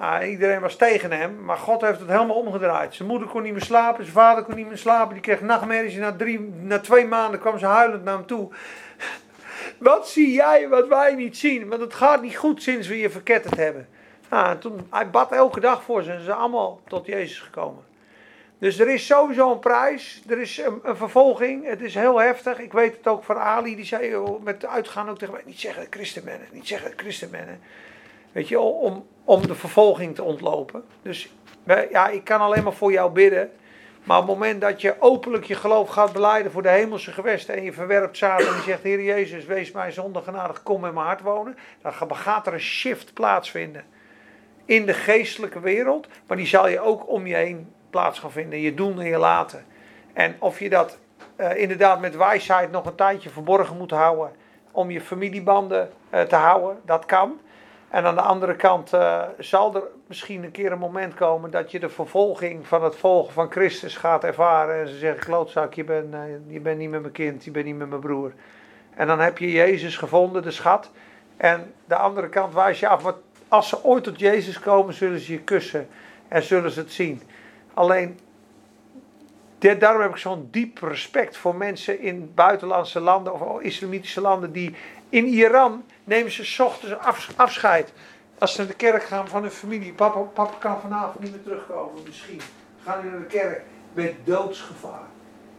Ja, iedereen was tegen hem. Maar God heeft het helemaal omgedraaid. Zijn moeder kon niet meer slapen. Zijn vader kon niet meer slapen. Die kreeg nachtmerries. Na, na twee maanden kwam ze huilend naar hem toe. *laughs* Wat zie jij wat wij niet zien? Want het gaat niet goed sinds we je verketterd hebben. En toen, hij bad elke dag voor ze. En ze zijn allemaal tot Jezus gekomen. Dus er is sowieso een prijs, er is een, vervolging, het is heel heftig. Ik weet het ook van Ali, die zei joh, met uitgaan ook tegen mij, niet zeggen benen, niet zeggen benen. Weet je, om, om de vervolging te ontlopen. Dus ja, ik kan alleen maar voor jou bidden. Maar op het moment dat je openlijk je geloof gaat beleiden voor de hemelse gewesten en je verwerpt Satan en je zegt, Heer Jezus, wees mij zonder genadig, kom in mijn hart wonen. Dan gaat er een shift plaatsvinden in de geestelijke wereld, maar die zal je ook om je heen plaats gaan vinden. Je doen en je laten. En of je dat eh, inderdaad met wijsheid nog een tijdje verborgen moet houden om je familiebanden eh, te houden, dat kan. En aan de andere kant eh, zal er misschien een keer een moment komen dat je de vervolging van het volgen van Christus gaat ervaren. En ze zeggen, klootzak, je bent, eh, je bent niet met mijn kind, je bent niet met mijn broer. En dan heb je Jezus gevonden, de schat. En de andere kant wijs je af, maar als ze ooit tot Jezus komen, zullen ze je kussen en zullen ze het zien. Alleen, daarom heb ik zo'n diep respect voor mensen in buitenlandse landen of islamitische landen die in Iran nemen ze ochtends af- afscheid. Als ze naar de kerk gaan van hun familie. Papa, kan vanavond niet meer terugkomen misschien. Gaan die naar de kerk met doodsgevaar.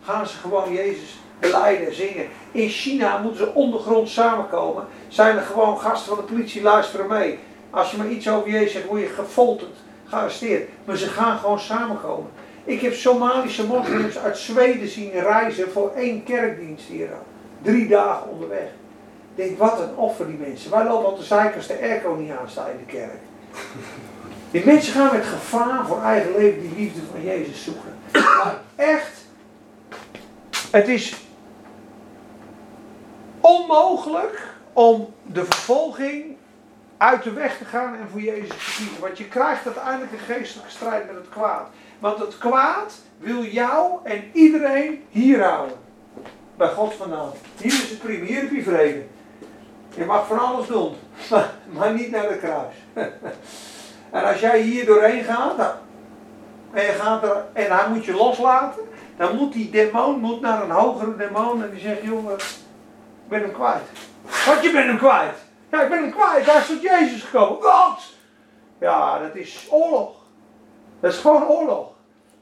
Gaan ze gewoon Jezus beleiden, zingen. In China moeten ze ondergrond samenkomen. Zijn er gewoon gasten van de politie luisteren mee. Als je maar iets over Jezus zegt, word je gefolterd, gearresteerd. Maar ze gaan gewoon samenkomen. Ik heb Somalische moslims uit Zweden zien reizen voor één kerkdienst hier. Drie dagen onderweg. Ik denk, wat een offer die mensen. Wij lopen op de zeiken als de airco niet aanstaan in de kerk. Die mensen gaan met gevaar voor eigen leven die liefde van Jezus zoeken. Maar echt, het is onmogelijk om de vervolging uit de weg te gaan en voor Jezus te kiezen. Want je krijgt uiteindelijk een geestelijke strijd met het kwaad. Want het kwaad wil jou en iedereen hier houden. Bij God vandaan. Hier is het prima, hier heb je vrede. Je mag van alles doen, *laughs* maar, niet naar de kruis. *laughs* en als jij hier doorheen gaat, dan, en, je gaat er, en hij moet je loslaten, dan moet die demon moet naar een hogere demon en die zegt, jongen, ik ben hem kwijt. Wat, je bent hem kwijt? Ja, ik ben hem kwijt, daar is tot Jezus gekomen. Wat? Ja, dat is oorlog. Dat is gewoon oorlog.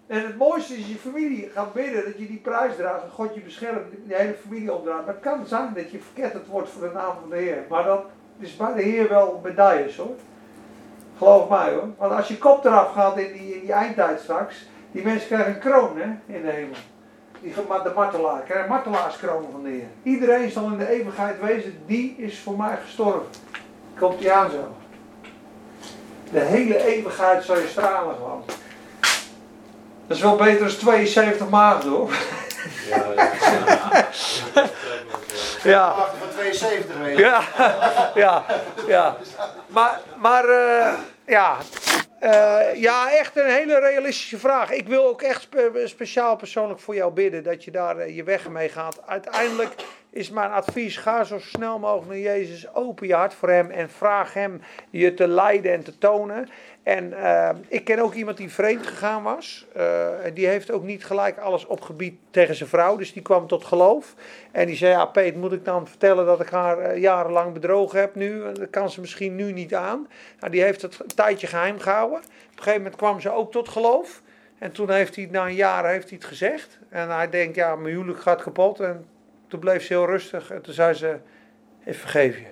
En het mooiste is je familie gaat bidden dat je die prijs draagt en God je beschermt, je hele familie opdraagt. Maar het kan zijn dat je verketterd wordt voor de naam van de Heer. Maar dat is bij de Heer wel medailles hoor. Geloof mij hoor. Want als je kop eraf gaat in die, in die eindtijd straks, die mensen krijgen een kroon hè, in de hemel. Die, de martelaar, krijgen martelaarskroon van de Heer. Iedereen zal in de eeuwigheid wezen, die is voor mij gestorven. Komt die aan zo. De hele eeuwigheid zal je stralen gewoon. Dat is wel beter dan 72 maanden hoor. Ja, *laughs* ja. Ja. Van 72 weet Ja, ja, ja. Maar, maar eh, ja. Eh, ja, echt een hele realistische vraag. Ik wil ook echt spe- speciaal persoonlijk voor jou bidden dat je daar eh, je weg mee gaat. Uiteindelijk is mijn advies: ga zo snel mogelijk naar Jezus, open je hart voor Hem en vraag Hem je te leiden en te tonen. En eh, ik ken ook iemand die vreemd gegaan was. Eh, en die heeft ook niet gelijk alles opgebied tegen zijn vrouw. Dus die kwam tot geloof. En die zei, ja Peet, moet ik dan vertellen dat ik haar eh, jarenlang bedrogen heb nu? Dat kan ze misschien nu niet aan. Nou, die heeft het een tijdje geheim gehouden. Op een gegeven moment kwam ze ook tot geloof. En toen heeft hij, na een jaar heeft hij het gezegd. En hij denkt, ja, mijn huwelijk gaat kapot. En toen bleef ze heel rustig. En toen zei ze, ik vergeef je.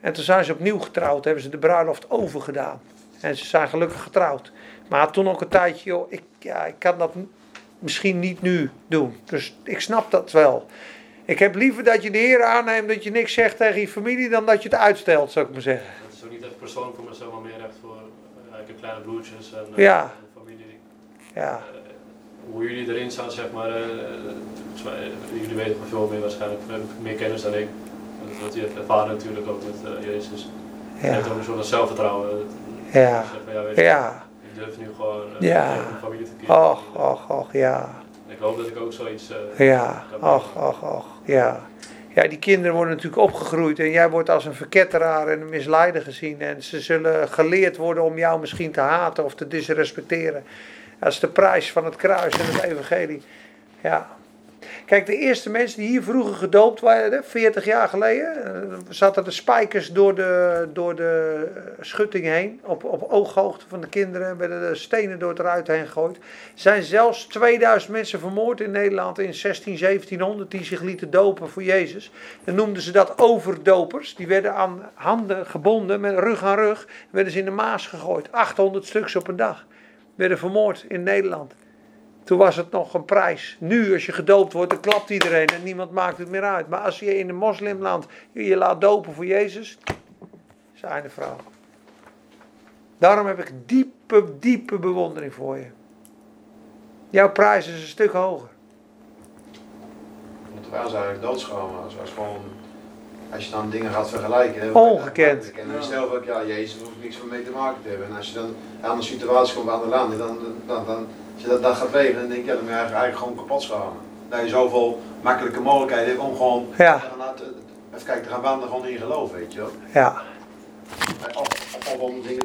En toen zijn ze opnieuw getrouwd. Hebben ze de bruiloft overgedaan. En ze zijn gelukkig getrouwd. Maar toen ook een tijdje, joh, ik, ja, ik kan dat misschien niet nu doen. Dus ik snap dat wel. Ik heb liever dat je de Heer aanneemt, dat je niks zegt tegen je familie, dan dat je het uitstelt, zou ik maar zeggen. Dat is ook niet echt persoonlijk voor mezelf, maar meer echt voor. ik heb kleine broertjes en eh, Ja. en familie. Ja, Eh, hoe jullie erin staan, zeg maar. eh, jullie weten veel meer waarschijnlijk, meer kennis dan ik. Dat je ervaren natuurlijk ook met eh, Jezus. Je ja, hebt ook een soort van zelfvertrouwen. Ja, je zegt van, ja, je, durf nu gewoon eh, Ja. mijn familie te kiezen. Och, och, och, ja. Ik hoop dat ik ook zoiets. eh, Ja, kan och, meemaken. och, och, ja. Ja, die kinderen worden natuurlijk opgegroeid en jij wordt als een verketteraar en een misleider gezien. En ze zullen geleerd worden om jou misschien te haten of te disrespecteren. Dat is de prijs van het kruis en het evangelie. Ja. Kijk, de eerste mensen die hier vroeger gedoopt werden, 40 jaar geleden, eh, zaten de spijkers door de, door de schutting heen, op, op ooghoogte van de kinderen, werden de stenen door het ruit heen gegooid. zijn zelfs 2000 mensen vermoord in Nederland in 16, 1700 die zich lieten dopen voor Jezus. Dan noemden ze dat overdopers. Die werden aan handen gebonden, met rug aan rug, werden ze in de Maas gegooid. 800 stuks op een dag werden vermoord in Nederland. Toen was het nog een prijs. Nu, als je gedoopt wordt, dan klapt iedereen en niemand maakt het meer uit. Maar als je in een moslimland je laat dopen voor Jezus, zijn de vrouw. Daarom heb ik diepe, diepe bewondering voor je. Jouw prijs is een stuk hoger. Wij zijn eigenlijk doodschomen. Als, als, gewoon, als je dan dingen gaat vergelijken. hè, Ongekend. En dan stel ook, ja, Jezus hoeft niks meer mee te maken te hebben. En als je dan aan een situatie komt bij andere landen, dan, dan, dan, als je dat, dat gaat wegen, dan denk je, ja, dan ben je eigenlijk, gewoon kapot schamen. Dat je zoveel makkelijke mogelijkheden hebt om gewoon Ja. gaan even kijken, te gaan wandelen gewoon in geloof, weet je wel. Ja, Of, of om dingen